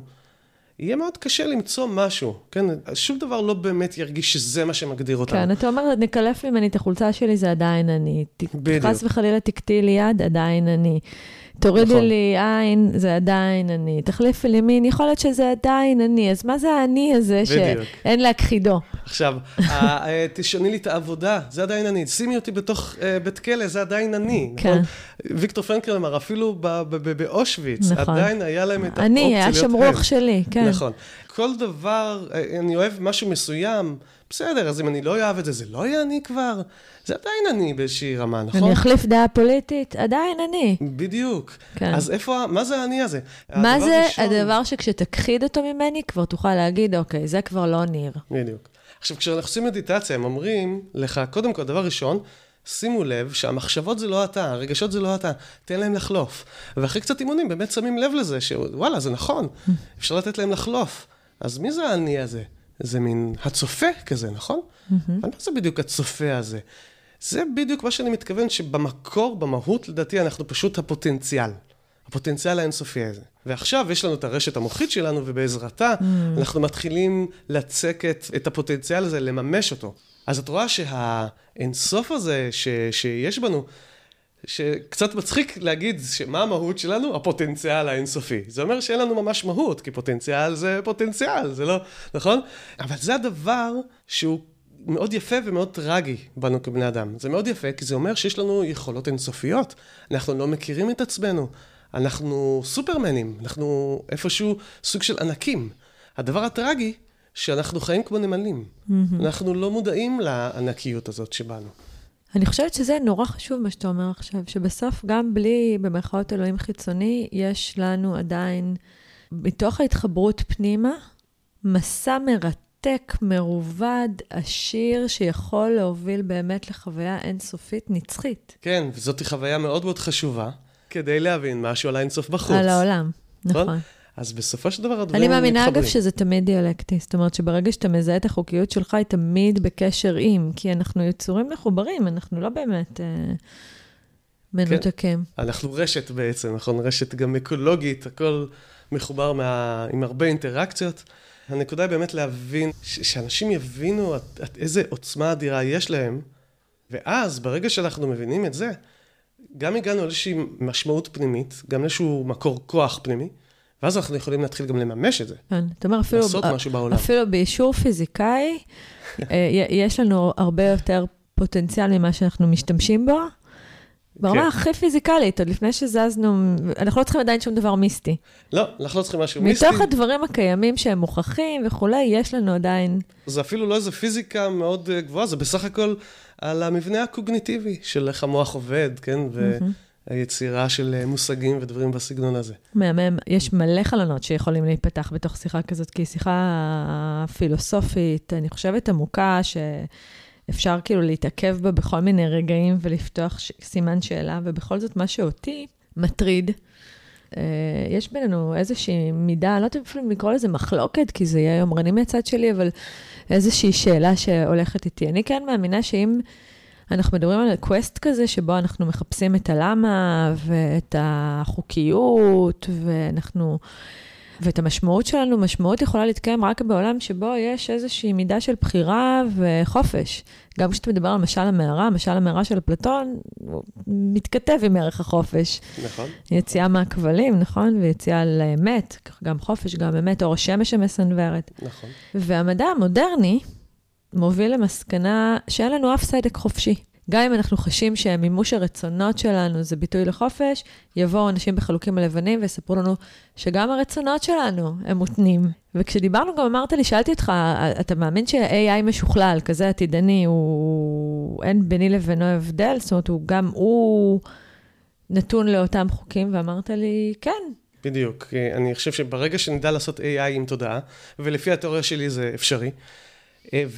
יהיה מאוד קשה למצוא משהו, כן? שום דבר לא באמת ירגיש שזה מה שמגדיר אותנו. כן, אתה אומר, נקלף ממני את החולצה שלי, זה עדיין אני. בדיוק. חס וחלילה תקטעי לי יד, עדיין אני. תורידי נכון. לי עין, זה עדיין אני. תחליפי לי מין, יכול להיות שזה עדיין אני. אז מה זה האני הזה בדיוק. שאין להכחידו? עכשיו, אה, תשני לי את העבודה, זה עדיין אני. שימי אותי בתוך אה, בית כלא, זה עדיין אני. כן. נכון? ויקטור פרנקל אמר, אפילו באושוויץ, נכון. עדיין היה להם את האופציה אני, להיות היה שם. רוח שלי, כן. נכון. כל דבר, אה, אני אוהב משהו מסוים, בסדר, אז אם אני לא אוהב את זה, זה לא יהיה אני כבר. זה עדיין אני באיזושהי רמה, נכון? אני אחליף דעה פוליטית, עדיין אני. בדיוק. כן. אז איפה, מה זה האני הזה? מה זה הראשון- הדבר שכשתכחיד אותו ממני, כבר תוכל להגיד, אוקיי, זה כבר לא ניר. בדיוק. עכשיו, כשאנחנו עושים מדיטציה, הם אומרים לך, קודם כל, דבר ראשון, שימו לב שהמחשבות זה לא אתה, הרגשות זה לא אתה, תן להם לחלוף. ואחרי קצת אימונים באמת שמים לב לזה, שוואלה, זה נכון, אפשר לתת להם לחלוף. אז מי זה האני הזה? זה מין הצופה כזה, נכון? אבל מה זה בדיוק הצופה הזה? זה בדיוק מה שאני מתכוון, שבמקור, במהות, לדעתי, אנחנו פשוט הפוטנציאל. הפוטנציאל האינסופי הזה. ועכשיו יש לנו את הרשת המוחית שלנו, ובעזרתה אנחנו מתחילים לצקת את הפוטנציאל הזה, לממש אותו. אז את רואה שהאינסוף הזה ש, שיש בנו, שקצת מצחיק להגיד שמה המהות שלנו? הפוטנציאל האינסופי. זה אומר שאין לנו ממש מהות, כי פוטנציאל זה פוטנציאל, זה לא, נכון? אבל זה הדבר שהוא מאוד יפה ומאוד טרגי בנו כבני אדם. זה מאוד יפה, כי זה אומר שיש לנו יכולות אינסופיות. אנחנו לא מכירים את עצמנו. אנחנו סופרמנים, אנחנו איפשהו סוג של ענקים. הדבר הטרגי, שאנחנו חיים כמו נמלים. אנחנו לא מודעים לענקיות הזאת שבנו. אני חושבת שזה נורא חשוב מה שאתה אומר עכשיו, שבסוף גם בלי, במרכאות אלוהים חיצוני, יש לנו עדיין, מתוך ההתחברות פנימה, מסע מרתק, מרובד, עשיר, שיכול להוביל באמת לחוויה אינסופית נצחית. כן, וזאת חוויה מאוד מאוד חשובה, כדי להבין משהו על האינסוף בחוץ. על העולם, נכון? נכון. אז בסופו של דבר הדברים אני מתחברים. מאמינה, אגב, שזה תמיד דיאלקטי. זאת אומרת, שברגע שאתה מזהה את החוקיות שלך, היא תמיד בקשר עם, כי אנחנו יצורים מחוברים, אנחנו לא באמת אה, מנותקים. אנחנו רשת בעצם, נכון? רשת גם אקולוגית, הכל מחובר מה... עם הרבה אינטראקציות. הנקודה היא באמת להבין, ש- שאנשים יבינו את, את איזה עוצמה אדירה יש להם, ואז, ברגע שאנחנו מבינים את זה, גם הגענו לאיזושהי משמעות פנימית, גם לאיזשהו מקור כוח פנימי, ואז אנחנו יכולים להתחיל גם לממש את זה, כן, אתה אומר, אפילו, לעשות משהו בעולם. אפילו באישור פיזיקאי, *laughs* אה, יש לנו הרבה יותר פוטנציאל ממה שאנחנו משתמשים בו. ברמה כן. הכי פיזיקלית, עוד לפני שזזנו, אנחנו לא צריכים עדיין שום דבר מיסטי. לא, אנחנו לא צריכים משהו מיסטי. מתוך הדברים הקיימים שהם מוכחים וכולי, יש לנו עדיין... זה אפילו לא איזה פיזיקה מאוד אה, גבוהה, זה בסך הכל על המבנה הקוגניטיבי של איך המוח עובד, כן? והיצירה של אה, מושגים ודברים בסגנון הזה. מהמם, יש מלא חלונות שיכולים להיפתח בתוך שיחה כזאת, כי היא שיחה פילוסופית, אני חושבת עמוקה, שאפשר כאילו להתעכב בה בכל מיני רגעים ולפתוח ש... סימן שאלה, ובכל זאת מה שאותי מטריד, אה, יש בינינו איזושהי מידה, לא יודעת אפילו אם לקרוא לזה מחלוקת, כי זה יהיה יומרני מהצד שלי, אבל איזושהי שאלה שהולכת איתי. אני כן מאמינה שאם אנחנו מדברים על קווסט כזה, שבו אנחנו מחפשים את הלמה ואת החוקיות, ואנחנו... ואת המשמעות שלנו, משמעות יכולה להתקיים רק בעולם שבו יש איזושהי מידה של בחירה וחופש. גם כשאתה מדבר על משל המערה, משל המערה של אפלטון, הוא מתכתב עם ערך החופש. נכון? יציאה מהכבלים, נכון? ויציאה לאמת, גם חופש, גם אמת, אור השמש המסנוורת. נכון. והמדע המודרני מוביל למסקנה שאין לנו אף סדק חופשי. גם אם אנחנו חשים שמימוש הרצונות שלנו זה ביטוי לחופש, יבואו אנשים בחלוקים הלבנים ויספרו לנו שגם הרצונות שלנו הם מותנים. וכשדיברנו גם אמרת לי, שאלתי אותך, אתה מאמין ש-AI משוכלל, כזה עתידני, הוא... אין ביני לבינו הבדל? זאת אומרת, הוא גם הוא נתון לאותם חוקים, ואמרת לי, כן, בדיוק. אני חושב שברגע שנדע לעשות AI עם תודעה, ולפי התיאוריה שלי זה אפשרי,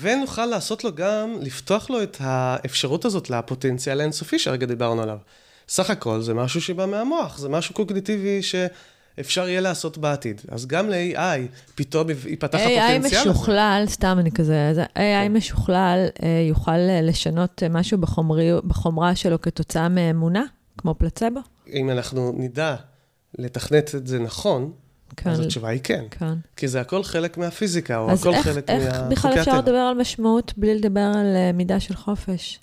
ונוכל לעשות לו גם, לפתוח לו את האפשרות הזאת לפוטנציאל האינסופי שהרגע דיברנו עליו. סך הכל זה משהו שבא מהמוח, זה משהו קוגניטיבי שאפשר יהיה לעשות בעתיד. אז גם ל-AI פתאום ייפתח הפוטנציאל AI הזה. משוכלל, סתם אני כזה, AI כן. משוכלל אה, יוכל אה, לשנות אה, משהו בחומרי, בחומרה שלו כתוצאה מאמונה, כמו פלצבו? אם אנחנו נדע לתכנת את זה נכון, כן. אז התשובה היא כן. כן. כי זה הכל חלק מהפיזיקה, או אז הכל איך, חלק איך מהחוקי בכלל אפשר הטבע. לדבר על משמעות בלי לדבר על אה, מידה של חופש?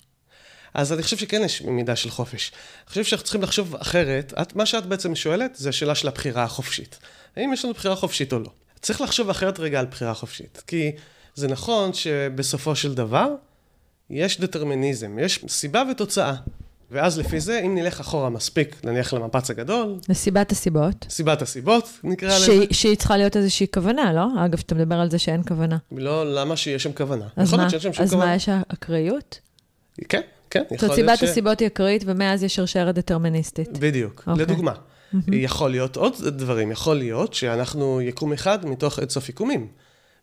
אז אני חושב שכן יש מידה של חופש. אני חושב שאנחנו צריכים לחשוב אחרת. את, מה שאת בעצם שואלת, זה השאלה של הבחירה החופשית. האם יש לנו בחירה חופשית או לא? צריך לחשוב אחרת רגע על בחירה חופשית. כי זה נכון שבסופו של דבר, יש דטרמיניזם, יש סיבה ותוצאה. ואז לפי זה, אם נלך אחורה מספיק, נניח למפץ הגדול, לסיבת הסיבות. סיבת הסיבות, נקרא לזה. שהיא, צריכה להיות איזושהי כוונה, לא? אגב, אתה מדבר על זה שאין כוונה. לא, למה שיש שם כוונה? אז מה, שם שום אז כוונה. מה, יש אקראיות? כן, כן, זאת יכול אומרת, סיבת הסיבות היא אקראית, ומאז יש שרשרת דטרמיניסטית. בדיוק, אוקיי. לדוגמה. יכול להיות עוד דברים, יכול להיות שאנחנו יקום אחד מתוך אינסוף יקומים.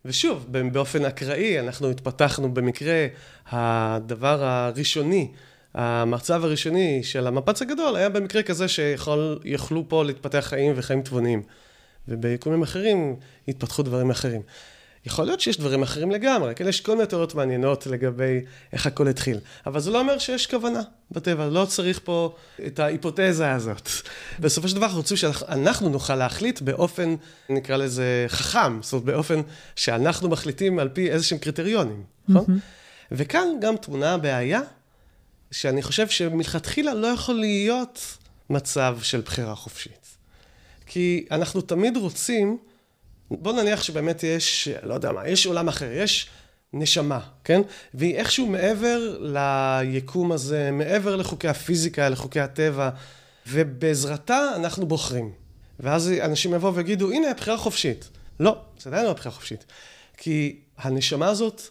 ושוב, באופן אקראי, אנחנו התפתחנו במקרה, הדבר הראשוני, המצב הראשוני של המפץ הגדול היה במקרה כזה שיכלו פה להתפתח חיים וחיים תבוניים. וביקומים אחרים התפתחו דברים אחרים. יכול להיות שיש דברים אחרים לגמרי, כן? יש כל מיני תיאוריות מעניינות לגבי איך הכל התחיל. אבל זה לא אומר שיש כוונה בטבע, לא צריך פה את ההיפותזה הזאת. בסופו של דבר אנחנו רוצים שאנחנו נוכל להחליט באופן, נקרא לזה חכם, זאת אומרת באופן שאנחנו מחליטים על פי איזשהם קריטריונים, נכון? וכאן גם תמונה הבעיה, שאני חושב שמלכתחילה לא יכול להיות מצב של בחירה חופשית. כי אנחנו תמיד רוצים, בוא נניח שבאמת יש, לא יודע מה, יש עולם אחר, יש נשמה, כן? והיא איכשהו מעבר ליקום הזה, מעבר לחוקי הפיזיקה, לחוקי הטבע, ובעזרתה אנחנו בוחרים. ואז אנשים יבואו ויגידו, הנה, הבחירה חופשית. לא, זה עדיין לא הבחירה חופשית. כי הנשמה הזאת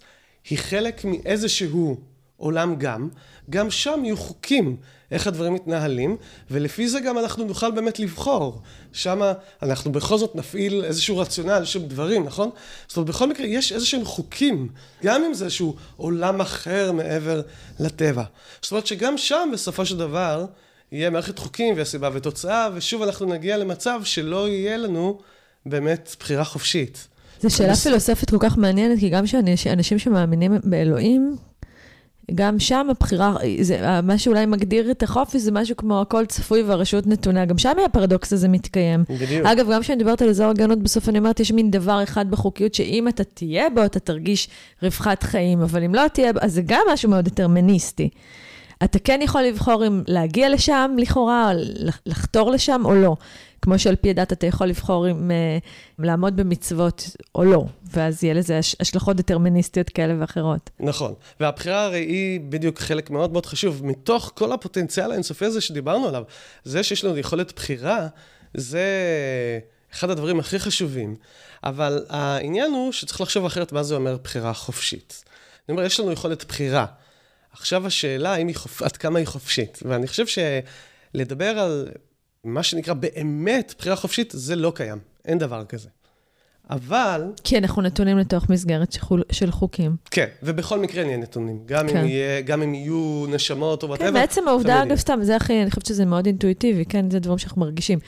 היא חלק מאיזשהו עולם גם, גם שם יהיו חוקים איך הדברים מתנהלים, ולפי זה גם אנחנו נוכל באמת לבחור. שם אנחנו בכל זאת נפעיל איזשהו רציונל, איזשהם דברים, נכון? זאת אומרת, בכל מקרה יש איזשהם חוקים, גם אם זה איזשהו עולם אחר מעבר לטבע. זאת אומרת שגם שם בסופו של דבר יהיה מערכת חוקים והסיבה ותוצאה, ושוב אנחנו נגיע למצב שלא יהיה לנו באמת בחירה חופשית. זו שאלה פילוסופית כל כך מעניינת, כי גם שאנשים שמאמינים באלוהים, גם שם הבחירה, זה, מה שאולי מגדיר את החופש זה משהו כמו הכל צפוי והרשות נתונה. גם שם הפרדוקס הזה מתקיים. בדיוק. אגב, גם כשאני מדברת על אזור הגנות, בסוף אני אומרת, יש מין דבר אחד בחוקיות, שאם אתה תהיה בו, אתה תרגיש רווחת חיים, אבל אם לא תהיה, אז זה גם משהו מאוד דטרמיניסטי. אתה כן יכול לבחור אם להגיע לשם, לכאורה, או לחתור לשם או לא. כמו שעל פי הדת אתה יכול לבחור אם uh, לעמוד במצוות או לא, ואז יהיה לזה השלכות דטרמיניסטיות כאלה ואחרות. נכון, והבחירה הרי היא בדיוק חלק מאוד מאוד חשוב, מתוך כל הפוטנציאל האינסופי הזה שדיברנו עליו. זה שיש לנו יכולת בחירה, זה אחד הדברים הכי חשובים. אבל העניין הוא שצריך לחשוב אחרת מה זה אומר בחירה חופשית. אני אומר, יש לנו יכולת בחירה. עכשיו השאלה, היא חופ... עד כמה היא חופשית. ואני חושב שלדבר על מה שנקרא באמת בחירה חופשית, זה לא קיים. אין דבר כזה. אבל... כי אנחנו נתונים לתוך מסגרת שחול, של חוקים. כן, ובכל מקרה נהיה נתונים. גם, כן. אם, יהיה, גם אם יהיו נשמות או וואטאבר. כן, בעצם העובדה, אגב, סתם, זה הכי, אני חושבת שזה מאוד אינטואיטיבי, כן, זה דברים שאנחנו מרגישים.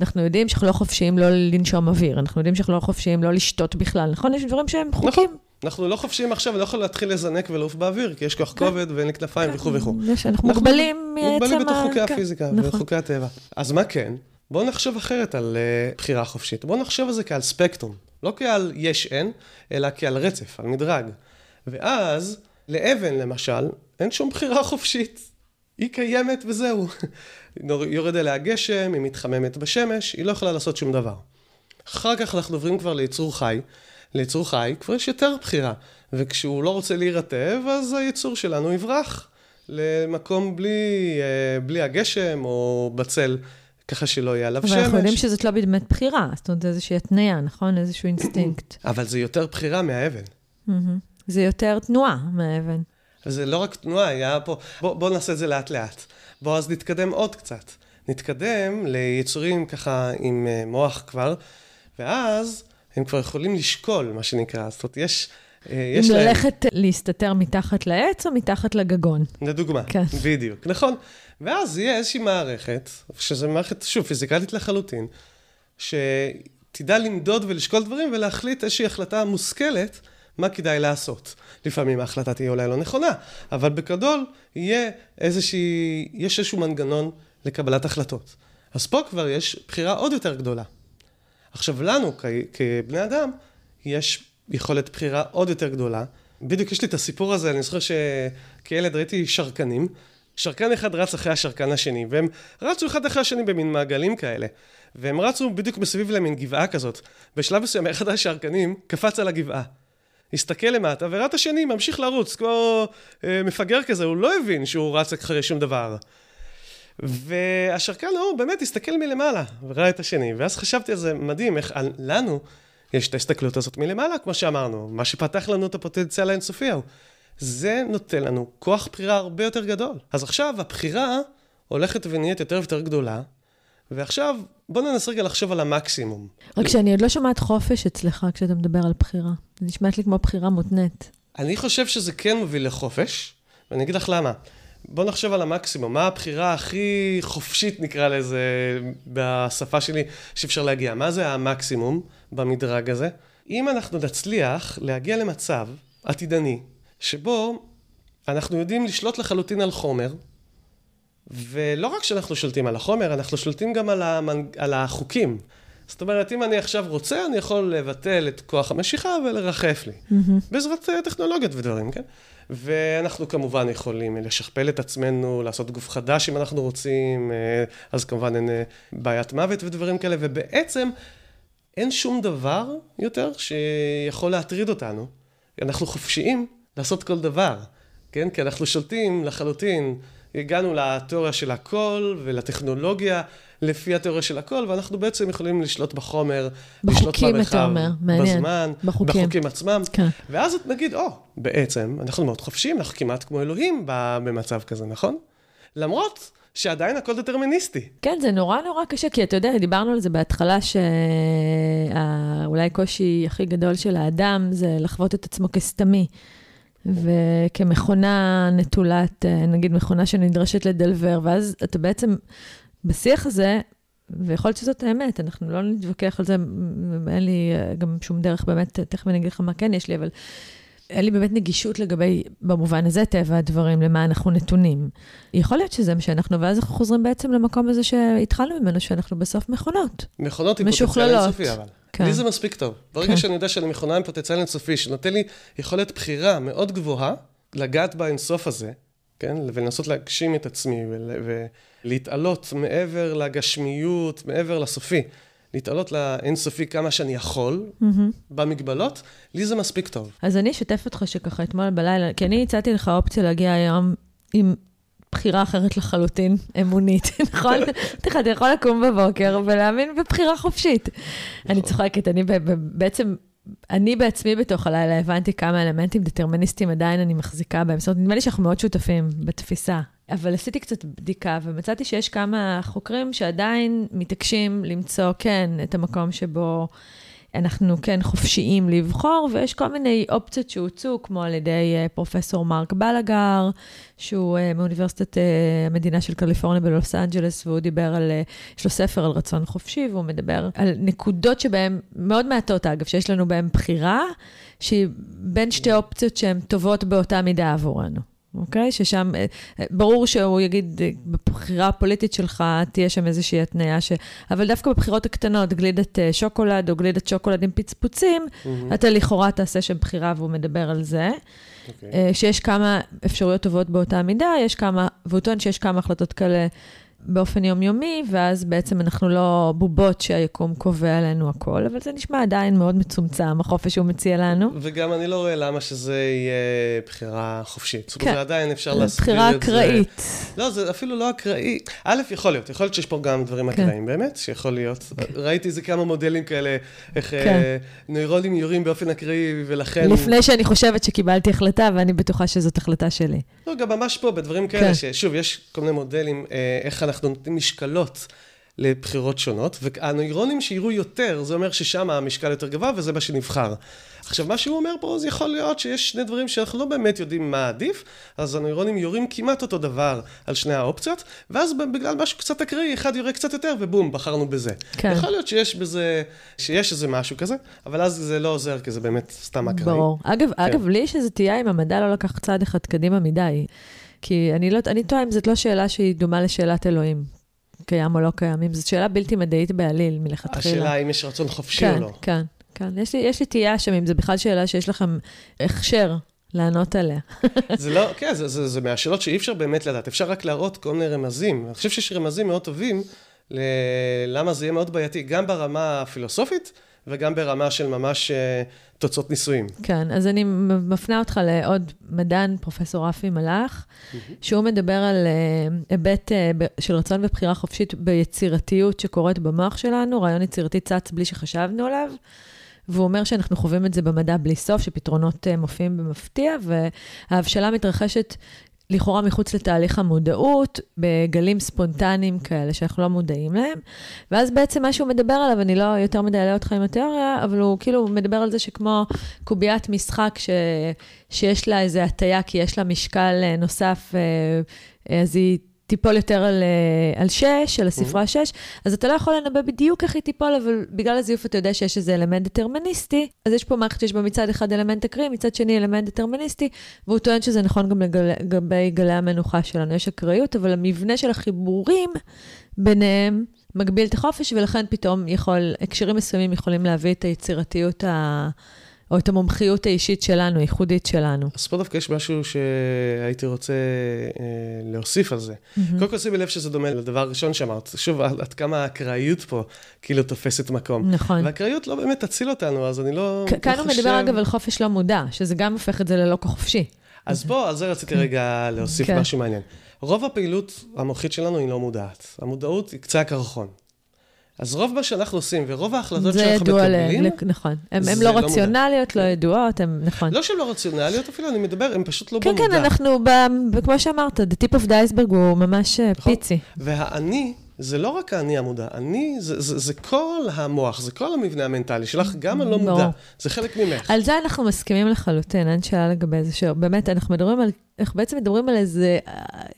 אנחנו יודעים שאנחנו לא חופשיים לא לנשום אוויר, אנחנו יודעים שאנחנו לא חופשיים לא לשתות בכלל, נכון? יש דברים שהם חוקים. נכון. אנחנו לא חופשיים עכשיו, לא יכול להתחיל לזנק ולעוף באוויר, כי יש כוח כובד ואין לי כנפיים וכו' וכו'. אנחנו מוגבלים מעצם ה... מוגבלים בתוך חוקי הפיזיקה וחוקי הטבע. אז מה כן? בואו נחשוב אחרת על בחירה חופשית. בואו נחשוב על זה כעל ספקטרום. לא כעל יש-אין, אלא כעל רצף, על מדרג. ואז, לאבן למשל, אין שום בחירה חופשית. היא קיימת וזהו. *laughs* יורד אליה גשם, היא מתחממת בשמש, היא לא יכולה לעשות שום דבר. אחר כך אנחנו עוברים כבר ליצור חי. ליצור חי כבר יש יותר בחירה, וכשהוא לא רוצה להירטב, אז היצור שלנו יברח למקום בלי, בלי הגשם או בצל, ככה שלא יהיה עליו שמש. אבל אנחנו יודעים שזאת לא באמת בחירה, זאת אומרת, זה איזושהי התניה, נכון? איזשהו אינסטינקט. אבל זה יותר בחירה מהאבן. זה יותר תנועה מהאבן. זה לא רק תנועה, היה פה... בואו בוא נעשה את זה לאט-לאט. בואו אז נתקדם עוד קצת. נתקדם ליצורים ככה עם מוח כבר, ואז... הם כבר יכולים לשקול, מה שנקרא. זאת אומרת, יש... יש אם להם... ללכת להסתתר מתחת לעץ או מתחת לגגון. לדוגמה, כן. בדיוק, נכון. ואז יהיה איזושהי מערכת, שזו מערכת, שוב, פיזיקלית לחלוטין, שתדע למדוד ולשקול דברים ולהחליט איזושהי החלטה מושכלת מה כדאי לעשות. לפעמים ההחלטה תהיה אולי לא נכונה, אבל בגדול יהיה איזושהי, יש איזשהו מנגנון לקבלת החלטות. אז פה כבר יש בחירה עוד יותר גדולה. עכשיו, לנו, כבני אדם, יש יכולת בחירה עוד יותר גדולה. בדיוק יש לי את הסיפור הזה, אני זוכר שכילד ראיתי שרקנים. שרקן אחד רץ אחרי השרקן השני, והם רצו אחד אחרי השני במין מעגלים כאלה. והם רצו בדיוק מסביב למין גבעה כזאת. בשלב מסוים אחד השרקנים קפץ על הגבעה. הסתכל למטה, וראה את השני ממשיך לרוץ, כמו אה, מפגר כזה, הוא לא הבין שהוא רץ אחרי שום דבר. והשרקן ההוא באמת הסתכל מלמעלה, וראה את השני, ואז חשבתי על זה מדהים, איך על, לנו יש את ההסתכלות הזאת מלמעלה, כמו שאמרנו, מה שפתח לנו את הפוטנציאל האינסופי ההוא. זה נותן לנו כוח בחירה הרבה יותר גדול. אז עכשיו הבחירה הולכת ונהיית יותר ויותר גדולה, ועכשיו בוא ננסה רגע לחשוב על המקסימום. רק שאני עוד לא שומעת חופש אצלך כשאתה מדבר על בחירה. זה נשמעת לי כמו בחירה מותנית. אני חושב שזה כן מוביל לחופש, ואני אגיד לך למה. בוא נחשוב על המקסימום, מה הבחירה הכי חופשית, נקרא לזה, בשפה שלי, שאפשר להגיע? מה זה המקסימום במדרג הזה? אם אנחנו נצליח להגיע למצב עתידני, שבו אנחנו יודעים לשלוט לחלוטין על חומר, ולא רק שאנחנו שולטים על החומר, אנחנו שולטים גם על, המנ... על החוקים. זאת אומרת, אם אני עכשיו רוצה, אני יכול לבטל את כוח המשיכה ולרחף לי. Mm-hmm. בעזרת אה, טכנולוגיות ודברים, כן? ואנחנו כמובן יכולים לשכפל את עצמנו, לעשות גוף חדש אם אנחנו רוצים, אה, אז כמובן אין אה, בעיית מוות ודברים כאלה, ובעצם אין שום דבר יותר שיכול להטריד אותנו. אנחנו חופשיים לעשות כל דבר, כן? כי אנחנו שולטים לחלוטין, הגענו לתיאוריה של הכל ולטכנולוגיה לפי התיאוריה של הכל, ואנחנו בעצם יכולים לשלוט בחומר, לשלוט במרחב, בזמן, בחוקים. בחוקים עצמם. כן. ואז נגיד, או, בעצם, אנחנו מאוד חופשיים, אנחנו כמעט כמו אלוהים במצב כזה, נכון? למרות שעדיין הכל דטרמיניסטי. כן, זה נורא נורא קשה, כי אתה יודע, דיברנו על זה בהתחלה, שאולי הקושי הכי גדול של האדם זה לחוות את עצמו כסתמי. וכמכונה נטולת, נגיד מכונה שנדרשת לדלבר, ואז אתה בעצם, בשיח הזה, ויכול להיות שזאת האמת, אנחנו לא נתווכח על זה, אין לי גם שום דרך באמת, תכף אני אגיד לך מה כן יש לי, אבל אין לי באמת נגישות לגבי, במובן הזה, טבע הדברים, למה אנחנו נתונים. יכול להיות שזה מה שאנחנו, ואז אנחנו חוזרים בעצם למקום הזה שהתחלנו ממנו, שאנחנו בסוף מכונות. מכונות עם פוטנציאל אינסופי, אבל. כן. לי זה מספיק טוב. ברגע כן. שאני יודע שאני מכונה עם פוטנציאל אינסופי, שנותן לי יכולת בחירה מאוד גבוהה, לגעת באינסוף הזה, כן? ולנסות להגשים את עצמי ולהתעלות מעבר לגשמיות, מעבר לסופי. להתעלות לאינסופי כמה שאני יכול, mm-hmm. במגבלות, לי זה מספיק טוב. אז אני אשתף אותך שככה אתמול בלילה, כי אני הצעתי לך אופציה להגיע היום עם בחירה אחרת לחלוטין, אמונית, *laughs* נכון? אתה יכול לקום בבוקר ולהאמין בבחירה חופשית. אני נכון. צוחקת, אני בעצם... אני בעצמי בתוך הלילה הבנתי כמה אלמנטים דטרמיניסטיים עדיין אני מחזיקה בהם. זאת אומרת, נדמה לי שאנחנו מאוד שותפים בתפיסה. אבל עשיתי קצת בדיקה ומצאתי שיש כמה חוקרים שעדיין מתעקשים למצוא, כן, את המקום שבו אנחנו כן חופשיים לבחור, ויש כל מיני אופציות שהוצאו, כמו על ידי uh, פרופסור מרק בלגר, שהוא uh, מאוניברסיטת uh, המדינה של קליפורניה בלוס אנג'לס, והוא דיבר על, uh, יש לו ספר על רצון חופשי, והוא מדבר על נקודות שבהן, מאוד מעטות אגב, שיש לנו בהן בחירה, שהיא בין שתי אופציות שהן טובות באותה מידה עבורנו. אוקיי? ששם, אה, אה, ברור שהוא יגיד, אה, בבחירה הפוליטית שלך תהיה שם איזושהי התניה, ש... אבל דווקא בבחירות הקטנות, גלידת שוקולד או גלידת שוקולד עם פצפוצים, mm-hmm. אתה לכאורה תעשה שם בחירה והוא מדבר על זה. Okay. אוקיי. שיש כמה אפשרויות טובות באותה מידה, יש כמה, והוא טוען שיש כמה החלטות כאלה באופן יומיומי, ואז בעצם אנחנו לא בובות שהיקום קובע עלינו הכל, אבל זה נשמע עדיין מאוד מצומצם, החופש שהוא מציע לנו. וגם אני לא רואה למה שזה יהיה בחירה חופשית. זאת כן. עדיין אפשר להסביר את זה. בחירה אקראית. לא, זה אפילו לא אקראי. א', יכול להיות, יכול להיות שיש פה גם דברים כן. אקראיים, באמת, שיכול להיות. כן. ראיתי איזה כמה מודלים כאלה, איך כן. אה, נוירונים יורים באופן אקראי, ולכן... לפני שאני חושבת שקיבלתי החלטה, ואני בטוחה שזאת החלטה שלי. לא, גם ממש פה, בדברים כאלה, כן. ששוב, יש כל מיני מודלים, אה, איך אנחנו נותנים משקלות לבחירות שונות, והנוירונים שיראו יותר, זה אומר ששם המשקל יותר גבוה וזה מה שנבחר. עכשיו, מה שהוא אומר פה, זה יכול להיות שיש שני דברים שאנחנו לא באמת יודעים מה עדיף, אז הנוירונים יורים כמעט אותו דבר על שני האופציות, ואז בגלל משהו קצת אקראי, אחד יורה קצת יותר, ובום, בחרנו בזה. כן. יכול להיות שיש בזה, שיש איזה משהו כזה, אבל אז זה לא עוזר, כי זה באמת סתם אקראי. ברור. אגב, כן. אגב, לי יש איזו תהייה אם המדע לא לקח צעד אחד קדימה מדי. כי אני, לא, אני טועה אם זאת לא שאלה שהיא דומה לשאלת אלוהים. קיים או לא קיים, אם זו שאלה בלתי מדעית בעליל מלכתחילה. השאלה האם יש רצון חופשי כן, או לא. כן, כן. יש לי, יש לי תהייה שם, אם זו בכלל שאלה שיש לכם הכשר לענות עליה. *laughs* זה לא, כן, זה, זה, זה מהשאלות שאי אפשר באמת לדעת, אפשר רק להראות כל מיני רמזים. אני חושב שיש רמזים מאוד טובים ללמה זה יהיה מאוד בעייתי, גם ברמה הפילוסופית וגם ברמה של ממש uh, תוצאות ניסויים. כן, אז אני מפנה אותך לעוד מדען, פרופסור רפי מלאך, שהוא מדבר על uh, היבט uh, של רצון ובחירה חופשית ביצירתיות שקורית במוח שלנו, רעיון יצירתי צץ בלי שחשבנו עליו. והוא אומר שאנחנו חווים את זה במדע בלי סוף, שפתרונות מופיעים במפתיע, וההבשלה מתרחשת לכאורה מחוץ לתהליך המודעות, בגלים ספונטניים כאלה שאנחנו לא מודעים להם. ואז בעצם מה שהוא מדבר עליו, אני לא יותר מדי אעלה אותך עם התיאוריה, אבל הוא כאילו מדבר על זה שכמו קוביית משחק ש... שיש לה איזו הטיה, כי יש לה משקל אה, נוסף, אה, אז היא... תיפול יותר על, אה, על שש, על הספרה mm-hmm. שש, אז אתה לא יכול לנבא בדיוק איך היא תיפול, אבל בגלל הזיוף אתה יודע שיש איזה אלמנט דטרמיניסטי, אז יש פה מערכת שיש בה מצד אחד אלמנט אקראי, מצד שני אלמנט דטרמיניסטי, והוא טוען שזה נכון גם לגבי גלי המנוחה שלנו. יש אקראיות, אבל המבנה של החיבורים ביניהם מגביל את החופש, ולכן פתאום יכול, הקשרים מסוימים יכולים להביא את היצירתיות ה... או את המומחיות האישית שלנו, הייחודית שלנו. אז פה דווקא יש משהו שהייתי רוצה אה, להוסיף על זה. Mm-hmm. קודם כל שימי לב שזה דומה לדבר הראשון שאמרת. שוב, עד כמה האקראיות פה כאילו תופסת מקום. נכון. והאקראיות לא באמת תציל אותנו, אז אני לא, לא כאן הוא מדבר אגב על חופש לא מודע, שזה גם הופך את זה ללא חופשי. אז פה, על זה רציתי רגע להוסיף כן. משהו מעניין. רוב הפעילות המוחית שלנו היא לא מודעת. המודעות היא קצה הקרחון. אז רוב מה שאנחנו עושים, ורוב ההחלטות שאנחנו מקבלים... זה ידוע, נכון. הן לא, לא רציונליות, לא ידועות, הן, נכון. לא שהן לא רציונליות אפילו, אני מדבר, הן פשוט לא כן, במודע. כן, כן, אנחנו, כמו שאמרת, the tip of the iceberg הוא ממש אה, נכון. פיצי. והאני, זה לא רק האני המודע, אני, זה, זה, זה כל המוח, זה כל המבנה המנטלי שלך, גם הלא מודע, זה חלק ממך. על זה אנחנו מסכימים לחלוטין, אין שאלה לגבי זה, שבאמת, אנחנו מדברים על, אנחנו בעצם מדברים על איזה,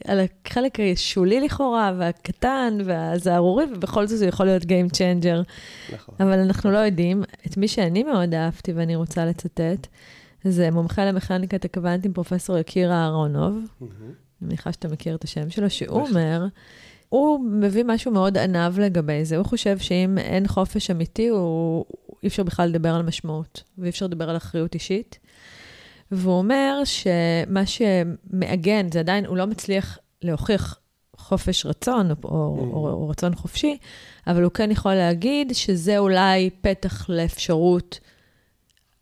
על החלק השולי לכאורה, והקטן, והזערורי, ובכל זאת זה יכול להיות Game Changer. נכון. אבל אנחנו לא יודעים. את מי שאני מאוד אהבתי ואני רוצה לצטט, זה מומחה למכניקת הקוונטים, פרופסור יקיר אהרונוב. אני מניחה שאתה מכיר את השם שלו, שהוא אומר, הוא מביא משהו מאוד ענב לגבי זה. הוא חושב שאם אין חופש אמיתי, הוא... אי אפשר בכלל לדבר על משמעות, ואי אפשר לדבר על אחריות אישית. והוא אומר שמה שמעגן, זה עדיין, הוא לא מצליח להוכיח חופש רצון, או, mm. או, או רצון חופשי, אבל הוא כן יכול להגיד שזה אולי פתח לאפשרות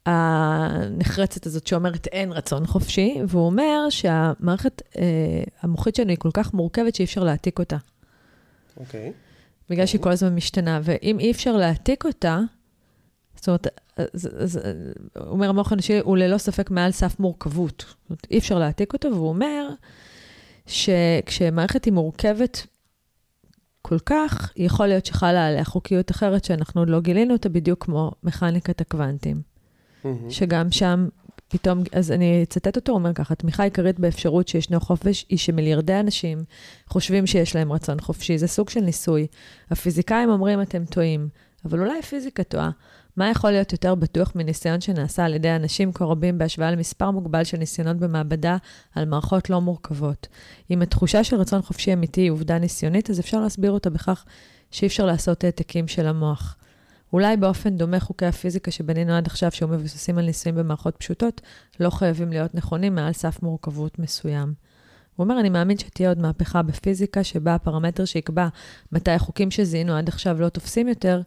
הנחרצת הזאת שאומרת אין רצון חופשי, והוא אומר שהמערכת אה, המוחית שלנו היא כל כך מורכבת שאי אפשר להעתיק אותה. אוקיי. Okay. בגלל שהיא כל הזמן משתנה, ואם אי אפשר להעתיק אותה, זאת אומרת, הוא אומר, המוח האנושי הוא ללא ספק מעל סף מורכבות. זאת אומרת, אי אפשר להעתיק אותו, והוא אומר שכשמערכת היא מורכבת כל כך, יכול להיות שחלה עליה חוקיות אחרת שאנחנו עוד לא גילינו אותה, בדיוק כמו מכניקת הקוונטים. Mm-hmm. שגם שם פתאום, אז אני אצטט אותו, הוא אומר ככה, תמיכה עיקרית באפשרות שישנו חופש היא שמיליארדי אנשים חושבים שיש להם רצון חופשי. זה סוג של ניסוי. הפיזיקאים אומרים, אתם טועים, אבל אולי הפיזיקה טועה. מה יכול להיות יותר בטוח מניסיון שנעשה על ידי אנשים כה רבים בהשוואה למספר מוגבל של ניסיונות במעבדה על מערכות לא מורכבות? אם התחושה של רצון חופשי אמיתי היא עובדה ניסיונית, אז אפשר להסביר אותה בכך שאי אפשר לעשות העתקים של המוח. אולי באופן דומה חוקי הפיזיקה שבנינו עד עכשיו, שהיו מבוססים על ניסויים במערכות פשוטות, לא חייבים להיות נכונים מעל סף מורכבות מסוים. הוא אומר, אני מאמין שתהיה עוד מהפכה בפיזיקה, שבה הפרמטר שיקבע מתי החוקים שזיהינו עד עכשיו לא תופסים יותר,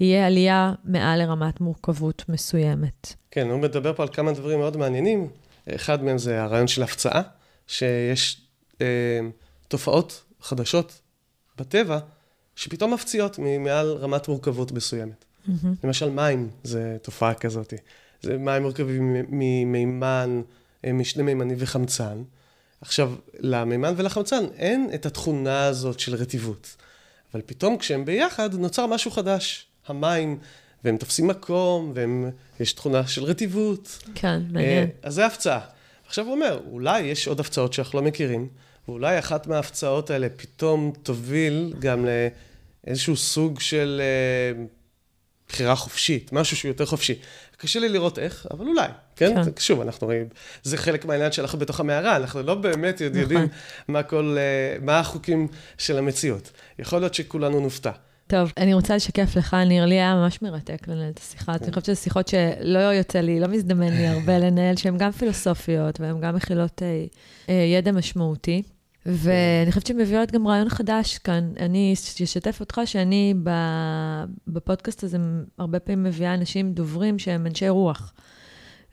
יהיה עלייה מעל לרמת מורכבות מסוימת. כן, הוא מדבר פה על כמה דברים מאוד מעניינים. אחד מהם זה הרעיון של הפצעה, שיש אה, תופעות חדשות בטבע, שפתאום מפציעות מעל רמת מורכבות מסוימת. Mm-hmm. למשל, מים זה תופעה כזאת. זה מים מורכבים ממימן, אה, משני מימנים וחמצן. עכשיו, למימן ולחמצן אין את התכונה הזאת של רטיבות. אבל פתאום כשהם ביחד, נוצר משהו חדש. המים, והם תופסים מקום, ויש תכונה של רטיבות. כן, מעניין. אה, אז זה הפצעה. עכשיו הוא אומר, אולי יש עוד הפצעות שאנחנו לא מכירים, ואולי אחת מההפצעות האלה פתאום תוביל גם לאיזשהו סוג של אה, בחירה חופשית, משהו שהוא יותר חופשי. קשה לי לראות איך, אבל אולי, כן? כן. שוב, אנחנו רואים, זה חלק מהעניין שאנחנו בתוך המערה, אנחנו לא באמת נכון. יודעים מה כל, אה, מה החוקים של המציאות. יכול להיות שכולנו נופתע. טוב, אני רוצה לשקף לך, ניר, לי היה ממש מרתק לנהל את השיחה. אני חושבת שזה שיחות שלא יוצא לי, לא מזדמן לי *laughs* הרבה לנהל, שהן גם פילוסופיות והן גם מכילות אה, ידע משמעותי. ואני חושבת שהן מביאות גם רעיון חדש כאן. אני אשתף אותך שאני בפודקאסט הזה הרבה פעמים מביאה אנשים דוברים שהם אנשי רוח.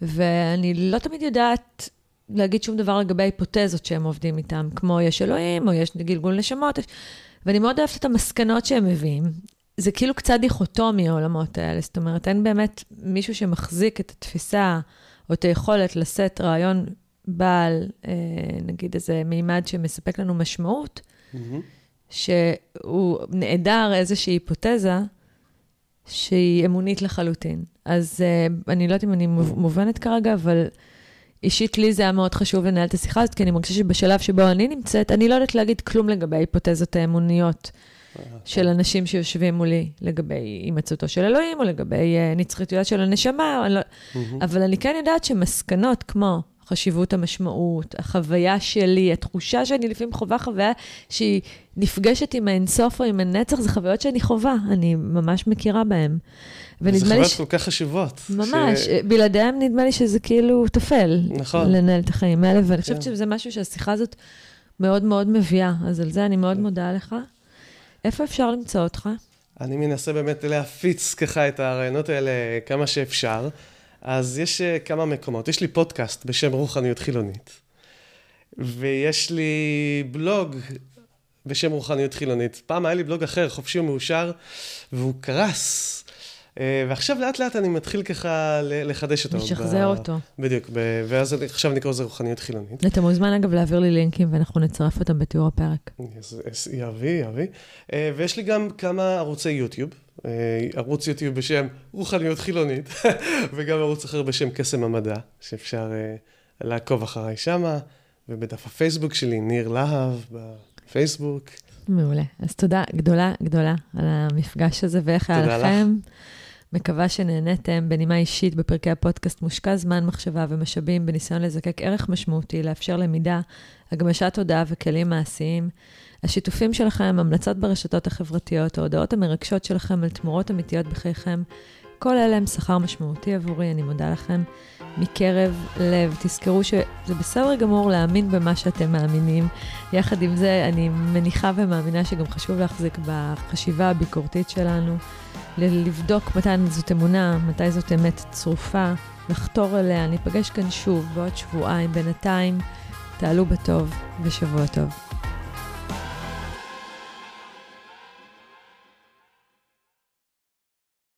ואני לא תמיד יודעת להגיד שום דבר לגבי היפותזות שהם עובדים איתם, כמו יש אלוהים, או יש גלגול נשמות. ואני מאוד אוהבת את המסקנות שהם מביאים. זה כאילו קצת דיכוטומי העולמות האלה, זאת אומרת, אין באמת מישהו שמחזיק את התפיסה או את היכולת לשאת רעיון בעל, אה, נגיד איזה מימד שמספק לנו משמעות, mm-hmm. שהוא נעדר איזושהי היפותזה שהיא אמונית לחלוטין. אז אה, אני לא יודעת אם אני מובנת כרגע, אבל אישית לי זה היה מאוד חשוב לנהל את השיחה הזאת, כי אני מרגישה שבשלב שבו אני נמצאת, אני לא יודעת להגיד כלום לגבי ההיפותזות האמוניות של אנשים שיושבים מולי, לגבי הימצאותו של אלוהים, או לגבי uh, נצחיתויות של הנשמה, לא... mm-hmm. אבל אני כן יודעת שמסקנות כמו חשיבות המשמעות, החוויה שלי, התחושה שאני לפעמים חווה חוויה שהיא נפגשת עם האינסוף או עם הנצח, זה חוויות שאני חווה, אני ממש מכירה בהן. ונדמה לי... זה חוויות ש... כל כך חשובות. ממש, ש... בלעדיהם נדמה לי שזה כאילו טפל. נכון. לנהל את החיים האלה, ואני חושבת כן. שזה משהו שהשיחה הזאת מאוד מאוד מביאה, אז על זה אני מאוד כן. מודה לך. איפה אפשר למצוא אותך? אני מנסה באמת להפיץ ככה את הרעיונות האלה כמה שאפשר. אז יש uh, כמה מקומות. יש לי פודקאסט בשם רוחניות חילונית, ויש לי בלוג בשם רוחניות חילונית. פעם היה לי בלוג אחר, חופשי ומאושר, והוא קרס. Uh, ועכשיו לאט לאט אני מתחיל ככה לחדש אותו. לשחזר ב... אותו. בדיוק, ב... ואז עכשיו נקרא לזה רוחניות חילונית. אתה מוזמן אגב להעביר לי לינקים ואנחנו נצרף אותם בתיאור הפרק. יביא, יביא. Uh, ויש לי גם כמה ערוצי יוטיוב. אה, ערוץ יוטיוב בשם רוחניות חילונית, *laughs* וגם ערוץ אחר בשם קסם המדע, שאפשר uh, לעקוב אחריי שמה, ובדף הפייסבוק שלי, ניר להב, בפייסבוק. מעולה. אז תודה גדולה גדולה על המפגש הזה, ואיך היה לכם. לך. מקווה שנהניתם בנימה אישית בפרקי הפודקאסט מושקע זמן מחשבה ומשאבים בניסיון לזקק ערך משמעותי, לאפשר למידה, הגמשת תודעה וכלים מעשיים. השיתופים שלכם, המלצות ברשתות החברתיות, ההודעות המרגשות שלכם על תמורות אמיתיות בחייכם, כל אלה הם שכר משמעותי עבורי, אני מודה לכם מקרב לב. תזכרו שזה בסדר גמור להאמין במה שאתם מאמינים. יחד עם זה, אני מניחה ומאמינה שגם חשוב להחזיק בחשיבה הביקורתית שלנו, לבדוק מתי זאת אמונה, מתי זאת אמת צרופה, לחתור אליה. ניפגש כאן שוב בעוד שבועיים. בינתיים, תעלו בטוב ושבוע טוב.